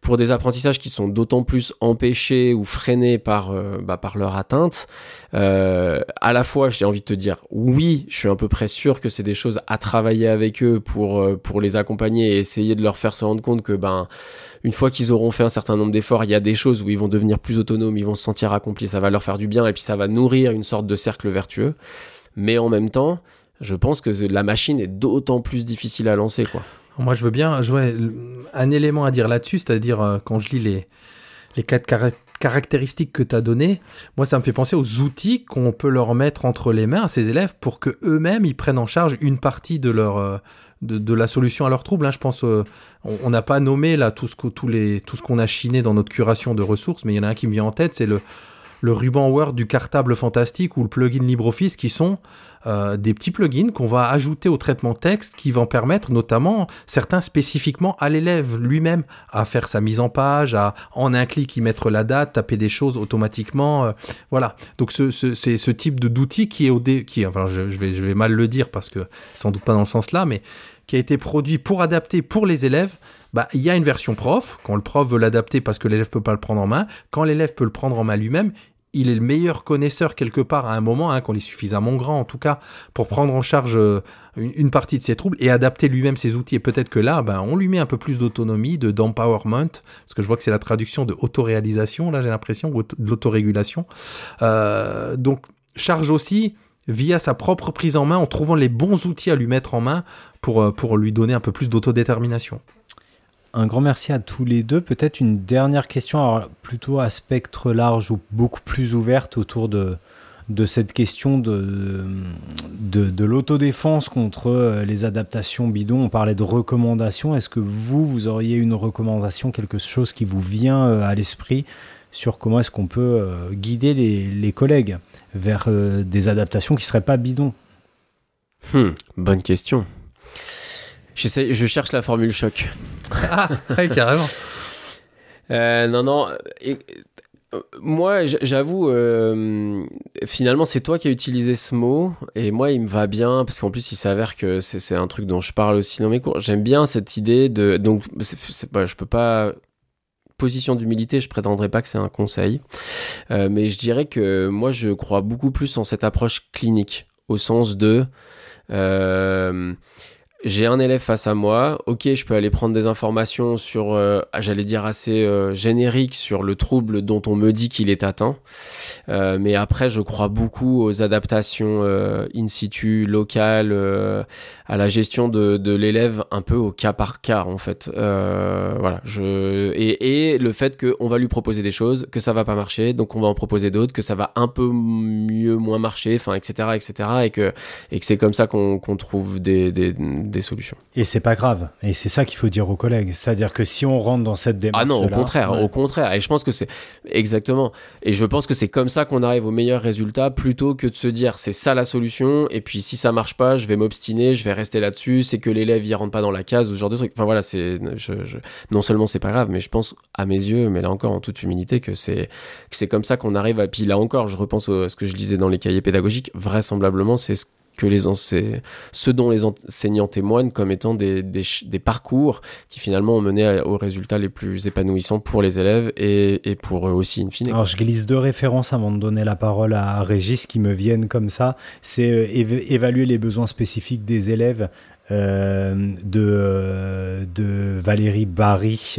pour des apprentissages qui sont d'autant plus empêchés ou freinés par, euh, bah, par leur atteinte, euh, à la fois, j'ai envie de te dire, oui, je suis à peu près sûr que c'est des choses à travailler avec eux pour, euh, pour les accompagner et essayer de leur faire se rendre compte que, ben, une fois qu'ils auront fait un certain nombre d'efforts, il y a des choses où ils vont devenir plus autonomes, ils vont se sentir accomplis, ça va leur faire du bien et puis ça va nourrir une sorte de cercle vertueux. Mais en même temps, je pense que la machine est d'autant plus difficile à lancer, quoi. Moi, je veux bien, vois un élément à dire là-dessus, c'est-à-dire euh, quand je lis les, les quatre cara- caractéristiques que tu as données, moi, ça me fait penser aux outils qu'on peut leur mettre entre les mains à ces élèves pour que eux-mêmes ils prennent en charge une partie de leur euh, de, de la solution à leurs troubles. hein. Je pense, euh, on n'a pas nommé là tout ce tout ce qu'on a chiné dans notre curation de ressources, mais il y en a un qui me vient en tête, c'est le le ruban Word du cartable fantastique ou le plugin LibreOffice qui sont euh, des petits plugins qu'on va ajouter au traitement texte qui vont permettre notamment certains spécifiquement à l'élève lui-même à faire sa mise en page, à en un clic y mettre la date, taper des choses automatiquement. euh, voilà. Donc ce, ce- c'est ce type d'outil qui est au dé, qui enfin je, je vais je vais mal le dire parce que sans doute pas dans le sens là, mais qui a été produit pour adapter pour les élèves, bah, il y a une version prof, quand le prof veut l'adapter parce que l'élève peut pas le prendre en main, quand l'élève peut le prendre en main lui-même, il est le meilleur connaisseur quelque part à un moment, hein, qu'on est suffisamment grand en tout cas, pour prendre en charge euh, une, partie de ses troubles et adapter lui-même ses outils. Et peut-être que là, ben, on lui met un peu plus d'autonomie, de d'empowerment, parce que je vois que c'est la traduction de autoréalisation, là j'ai l'impression, ou de l'autorégulation. Euh, donc, charge aussi via sa propre prise en main, en trouvant les bons outils à lui mettre en main pour, euh, pour lui donner un peu plus d'autodétermination. Un grand merci à tous les deux. Peut-être une dernière question, plutôt à spectre large ou beaucoup plus ouverte autour de, de cette question de, de, l'autodéfense contre euh, les adaptations bidons. On parlait de recommandations. Est-ce que vous, vous auriez une recommandation, quelque chose qui vous vient euh, à l'esprit sur comment est-ce qu'on peut euh, guider les, les collègues vers des adaptations qui ne seraient pas bidons? Hmm, bonne question. J'essaie- je cherche la formule choc. Ah, ouais, carrément. Euh, non, non. et- euh, moi, j'avoue, euh, finalement, c'est toi qui as utilisé ce mot, et moi, il me va bien, parce qu'en plus, il s'avère que c'est un truc dont je parle aussi dans mes cours. J'aime bien cette idée de. Donc, c'est- pas, je peux pas. Position d'humilité, je prétendrai pas que c'est un conseil, Euh, mais je dirais que moi, je crois beaucoup plus en cette approche clinique, au sens de. euh, j'ai un élève face à moi, ok, je peux aller prendre des informations sur, euh, j'allais dire assez euh, génériques sur le trouble dont on me dit qu'il est atteint, Euh, mais après je crois beaucoup aux adaptations euh, in situ, locales, euh, à la gestion de, de l'élève un peu au cas par cas en fait. Euh, voilà, je et, et le fait qu'on va lui proposer des choses, que ça va pas marcher, donc on va en proposer d'autres, que ça va un peu mieux, moins marcher, enfin etc etc et que et que c'est comme ça qu'on qu'on trouve des, des, des solutions. Et c'est pas grave. Et c'est ça qu'il faut dire aux collègues. C'est-à-dire que si on rentre dans cette démarche. Ah non, au contraire, au contraire. Et je pense que c'est exactement. Et je pense que c'est comme ça qu'on arrive aux meilleurs résultats plutôt que de se dire c'est ça la solution. Et puis si ça marche pas, je vais m'obstiner, je vais rester là-dessus. C'est que l'élève il rentre pas dans la case ou ce genre de truc. Enfin voilà, c'est je, je- non seulement c'est pas grave, mais je pense à mes yeux, mais là encore en toute humilité que c'est que c'est comme ça qu'on arrive à. Puis là encore, je repense à ce que je lisais dans les cahiers pédagogiques. Vraisemblablement, c'est ce que les ce dont les enseignants témoignent comme étant des, parcours qui finalement ont mené aux résultats les plus épanouissants pour les élèves et, pour eux aussi in fine. Alors je glisse deux références avant de donner la parole à Régis qui me viennent comme ça. C'est euh, éva- évaluer les besoins spécifiques des élèves de, euh, de Valérie Barry.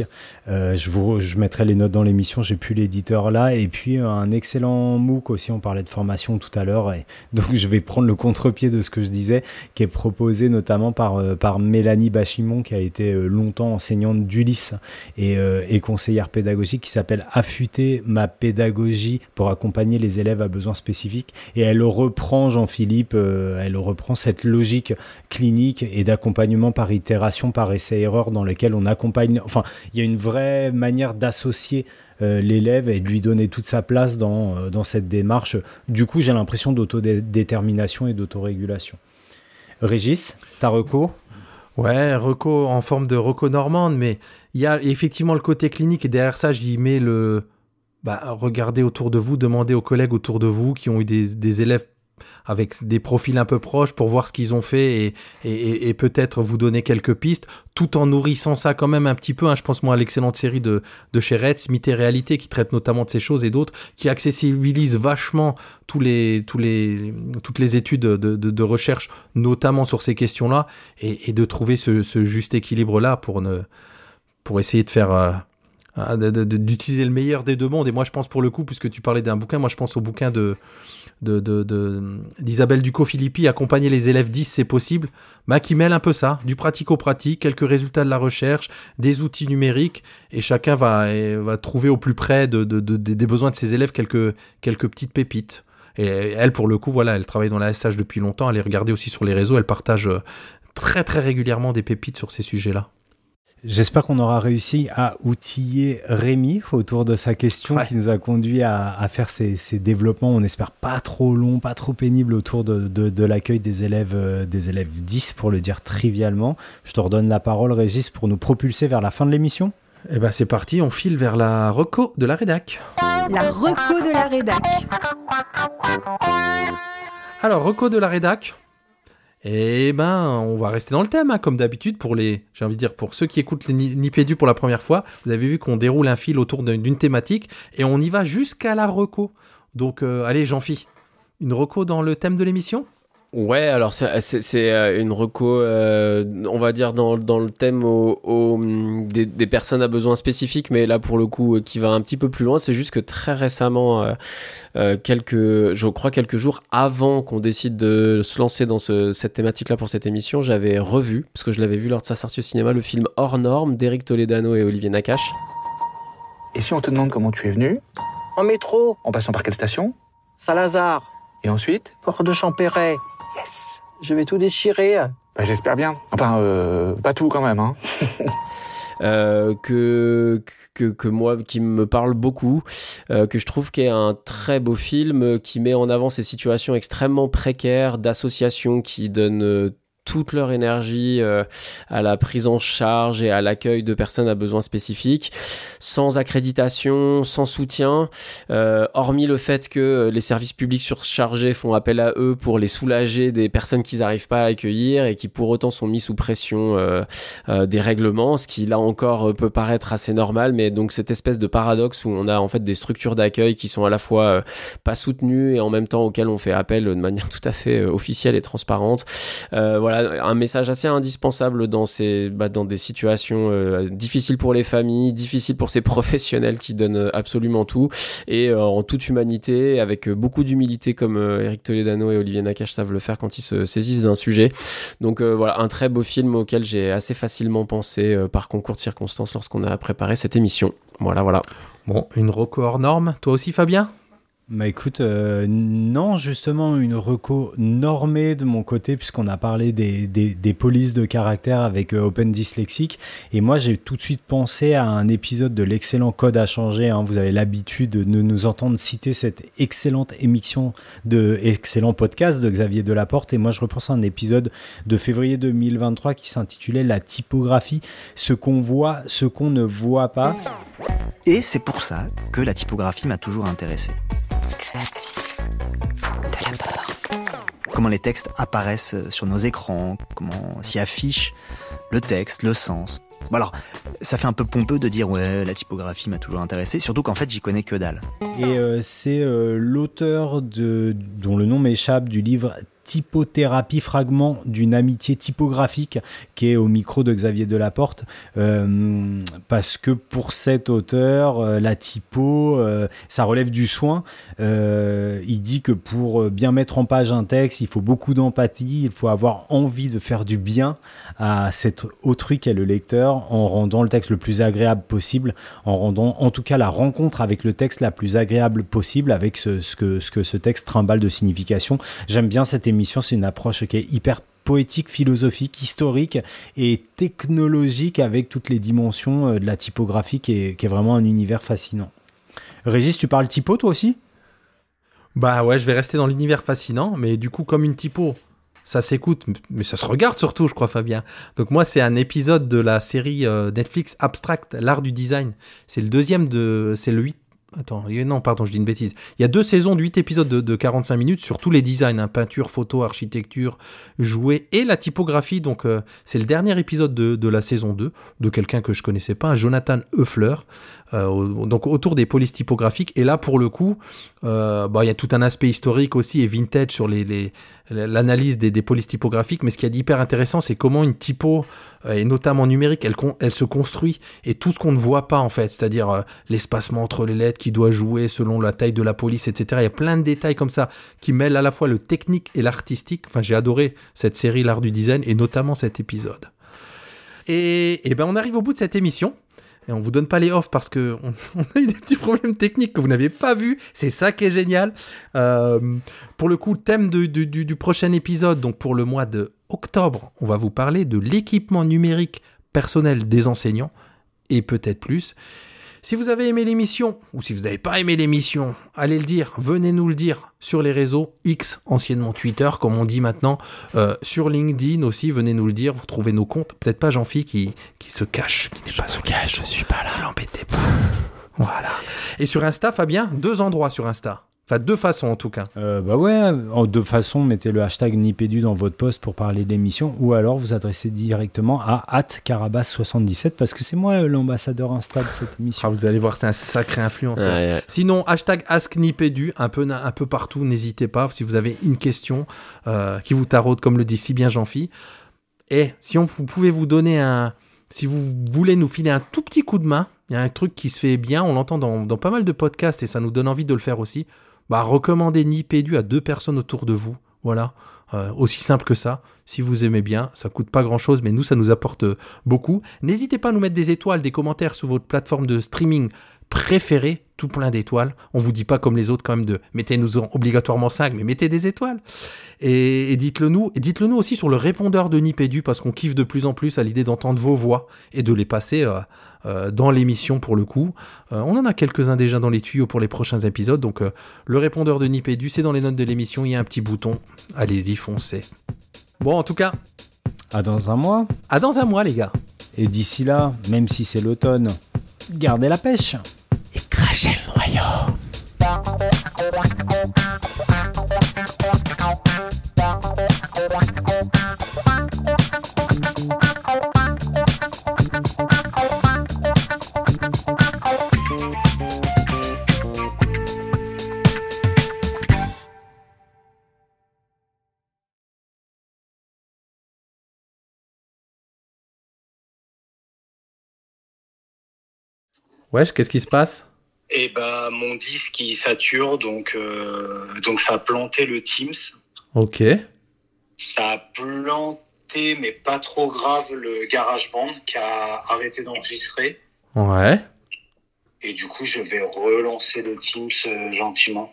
Euh, je, vous, je mettrai les notes dans l'émission, j'ai plus l'éditeur là. Et puis un excellent MOOC aussi, on parlait de formation tout à l'heure. Donc je vais prendre le contre-pied de ce que je disais, qui est proposé notamment par, euh, par Mélanie Bachimon, qui a été euh, longtemps enseignante d'Ulysse et, euh, conseillère pédagogique, qui s'appelle Affûter ma pédagogie pour accompagner les élèves à besoins spécifiques. Et elle reprend, Jean-Philippe, euh, elle reprend cette logique clinique et d'accompagnement par itération, par essai-erreur, dans lequel on accompagne. Enfin, il y a une vraie manière d'associer euh, l'élève et de lui donner toute sa place dans, euh, dans cette démarche. Du coup, j'ai l'impression d'autodétermination et d'autorégulation. Régis, ta reco? Ouais, reco en forme de reco normande, mais il y a effectivement le côté clinique et derrière ça, j'y mets le. Bah, regardez autour de vous, demandez aux collègues autour de vous qui ont eu des élèves avec des profils un peu proches pour voir ce qu'ils ont fait et, peut-être vous donner quelques pistes, tout en nourrissant ça quand même un petit peu. hein. Je pense moi à l'excellente série de, de chez Retz, Mythe et Réalité, qui traite notamment de ces choses et d'autres, qui accessibilise vachement tous les, toutes les études de, recherche, notamment sur ces questions-là, et, de trouver ce, juste équilibre-là pour, pour essayer de faire... euh, d'utiliser le meilleur des deux mondes. Et moi, je pense pour le coup, puisque tu parlais d'un bouquin, moi, je pense au bouquin de de- de- de- d'Isabelle Ducot-Philippi, accompagner les élèves 10, c'est possible, bah, qui mêle un peu ça, du pratico-pratique, quelques résultats de la recherche, des outils numériques, et chacun va, et va trouver au plus près de- des besoins de ses élèves quelques, quelques petites pépites. Et elle, pour le coup, voilà, elle travaille dans la SH depuis longtemps, elle est regardée aussi sur les réseaux, elle partage euh, très très régulièrement des pépites sur ces sujets-là. J'espère qu'on aura réussi à outiller Rémi autour de sa question Ouais. qui nous a conduit à, à faire ces, ces développements, on espère pas trop longs, pas trop pénibles autour de, de- de l'accueil des élèves, euh, des élèves 10 pour le dire trivialement. Je te redonne la parole Régis pour nous propulser vers la fin de l'émission. Et ben c'est parti, on file vers la reco de la rédac. La reco de la rédac. Alors, reco de la rédac. Et ben, on va rester dans le thème, hein, comme d'habitude, pour les, j'ai envie de dire, pour ceux qui écoutent les Ni- Nipédu pour la première fois. Vous avez vu qu'on déroule un fil autour d'une thématique et on y va jusqu'à la reco. Donc, euh, allez, Jean-Phi, une reco dans le thème de l'émission? Ouais, alors c'est- euh, une reco, euh, on va dire dans, dans le thème au- au, hum, des, des personnes à besoins spécifiques, mais là pour le coup euh, qui va un petit peu plus loin. C'est juste que très récemment, euh, euh, quelques, je crois quelques jours avant qu'on décide de se lancer dans ce- cette thématique-là pour cette émission, j'avais revu, parce que je l'avais vu lors de sa sortie au cinéma, le film Hors Norme d'Éric Toledano et Olivier Nakache. Et si on te demande comment tu es venu? En métro. En passant par quelle station? Saint-Lazare. Et ensuite? Port de Champéret. Yes Je vais tout déchirer. Bah, J'espère bien. Enfin, euh, pas tout quand même, hein. euh, que, que, que moi, qui me parle beaucoup, euh, que je trouve qu'est un très beau film qui met en avant ces situations extrêmement précaires d'associations qui donnent euh, toute leur énergie euh, à la prise en charge et à l'accueil de personnes à besoins spécifiques, sans accréditation, sans soutien, euh, hormis le fait que les services publics surchargés font appel à eux pour les soulager des personnes qu'ils n'arrivent pas à accueillir et qui pour autant sont mis sous pression euh, euh, des règlements, ce qui là encore euh, peut paraître assez normal, mais donc cette espèce de paradoxe où on a en fait des structures d'accueil qui sont à la fois euh, pas soutenues et en même temps auxquelles on fait appel de manière tout à fait euh, officielle et transparente. Euh, voilà, un message assez indispensable dans ces, bah, dans des situations euh, difficiles pour les familles, difficiles pour ces professionnels qui donnent euh, absolument tout et euh, en toute humanité, avec beaucoup d'humilité comme euh, Eric Toledano et Olivier Nakache savent le faire quand ils se saisissent d'un sujet. Donc voilà, un très beau film auquel j'ai assez facilement pensé par concours de circonstances lorsqu'on a préparé cette émission. Voilà, voilà. Bon, une reco hors norme. Toi aussi, Fabien? Bah écoute, euh, non, justement, une reco normée de mon côté, puisqu'on a parlé des, des, polices de caractère avec euh, Open Dyslexique. Et moi, j'ai tout de suite pensé à un épisode de l'excellent Code à changer. hein. Vous avez l'habitude de nous entendre citer cette excellente émission de excellent podcast de Xavier Delaporte. Et moi, je repense à un épisode de février 2023 qui s'intitulait La typographie, ce qu'on voit, ce qu'on ne voit pas. Et c'est pour ça que la typographie m'a toujours intéressé. Comment les textes apparaissent sur nos écrans, comment s'y affiche le texte, le sens. Bon alors, ça fait un peu pompeux de dire ouais, la typographie m'a toujours intéressé, surtout qu'en fait j'y connais que dalle. Et euh, c'est euh, l'auteur de dont le nom m'échappe du livre Typothérapie fragment d'une amitié typographique qui est au micro de Xavier Delaporte euh, parce que pour cet auteur euh, la typo euh, ça relève du soin Euh, il dit que pour bien mettre en page un texte il faut beaucoup d'empathie il faut avoir envie de faire du bien à cet autrui qu'est le lecteur en rendant le texte le plus agréable possible en rendant en tout cas la rencontre avec le texte la plus agréable possible avec ce, que, ce que ce texte trimballe de signification. J'aime bien cette émission, c'est une approche qui est hyper poétique, philosophique, historique et technologique avec toutes les dimensions euh, de la typographie qui est, vraiment un univers fascinant. Régis, tu parles typo toi aussi? Bah ouais, je vais rester dans l'univers fascinant, mais du coup, comme une typo, ça s'écoute, mais ça se regarde surtout, je crois, Fabien. Donc moi, c'est un épisode de la série euh, Netflix Abstract, l'art du design. C'est le deuxième de... C'est le 8... Attends, euh, non, pardon, je dis une bêtise. Il y a deux saisons de 8 épisodes de, de 45 minutes sur tous les designs, hein, peinture, photo, architecture, jouets et la typographie. Donc euh, c'est le dernier épisode de, la saison 2 de quelqu'un que je connaissais pas, Jonathan Eufler, euh, donc autour des polices typographiques. Et là, pour le coup, euh, bah, il y a tout un aspect historique aussi et vintage sur l'analyse des, des polices typographiques. Mais ce qui est hyper intéressant, c'est comment une typo, et notamment numérique, elle, se construit et tout ce qu'on ne voit pas en fait, c'est-à-dire euh, l'espacement entre les lettres qui doit jouer selon la taille de la police, etc. Il y a plein de détails comme ça qui mêlent à la fois le technique et l'artistique. Enfin, j'ai adoré cette série, l'art du design, et notamment cet épisode. Et, ben on arrive au bout de cette émission. Et on vous donne pas les off parce que on, a eu des petits problèmes techniques que vous n'avez pas vus. C'est ça qui est génial. Euh, pour le coup, le thème du prochain épisode, donc pour le mois de octobre, on va vous parler de l'équipement numérique personnel des enseignants et peut-être plus. Si vous avez aimé l'émission, ou si vous n'avez pas aimé l'émission, allez le dire, venez nous le dire sur les réseaux X, anciennement Twitter, comme on dit maintenant, euh, sur LinkedIn aussi, venez nous le dire, vous trouvez nos comptes, peut-être pas Jean-Phi qui, qui se cache, qui n'est pas se cache, je suis pas là, l'embêtez pas. voilà. Et sur Insta, Fabien, deux endroits sur Insta. Enfin, deux façons en tout cas. Euh, bah ouais, en deux façons, mettez le hashtag Nipédu dans votre post pour parler d'émission ou alors vous adressez directement à carabas77 parce que c'est moi euh, l'ambassadeur Insta de cette Ah, émission. vous allez voir, c'est un sacré influenceur. Ouais, ouais. Sinon, hashtag AskNipédu, un peu, un peu partout, n'hésitez pas si vous avez une question euh, qui vous taraude, comme le dit si bien Jean-Phi. Et si on, vous pouvez vous donner un. Si vous voulez nous filer un tout petit coup de main, il y a un truc qui se fait bien, on l'entend dans, dans pas mal de podcasts et ça nous donne envie de le faire aussi. Bah, recommandez Nipédu à deux personnes autour de vous. Voilà. Euh, aussi simple que ça. Si vous aimez bien, ça coûte pas grand chose, mais nous, ça nous apporte beaucoup. N'hésitez pas à nous mettre des étoiles, des commentaires sur votre plateforme de streaming préférée, tout plein d'étoiles. On vous dit pas comme les autres quand même de mettez-nous en- obligatoirement 5, mais mettez des étoiles. Et, et dites-le nous. Et dites-le nous aussi sur le répondeur de Nipédu, parce qu'on kiffe de plus en plus à l'idée d'entendre vos voix et de les passer euh, euh, dans l'émission pour le coup. Euh, on en a quelques-uns déjà dans les tuyaux pour les prochains épisodes. Donc le répondeur de Nipédu, c'est dans les notes de l'émission, il y a un petit bouton. Allez-y, foncez. Bon, en tout cas, À dans un mois. à dans un mois, les gars. Et d'ici là, même si c'est l'automne, gardez la pêche. Et crachez le noyau. Wesh, qu'est-ce qui se passe? Et bah mon disque il sature donc euh, donc ça a planté le Teams. Ok. Ça a planté mais pas trop grave le GarageBand qui a arrêté d'enregistrer. Ouais. Et du coup je vais relancer le Teams euh, gentiment.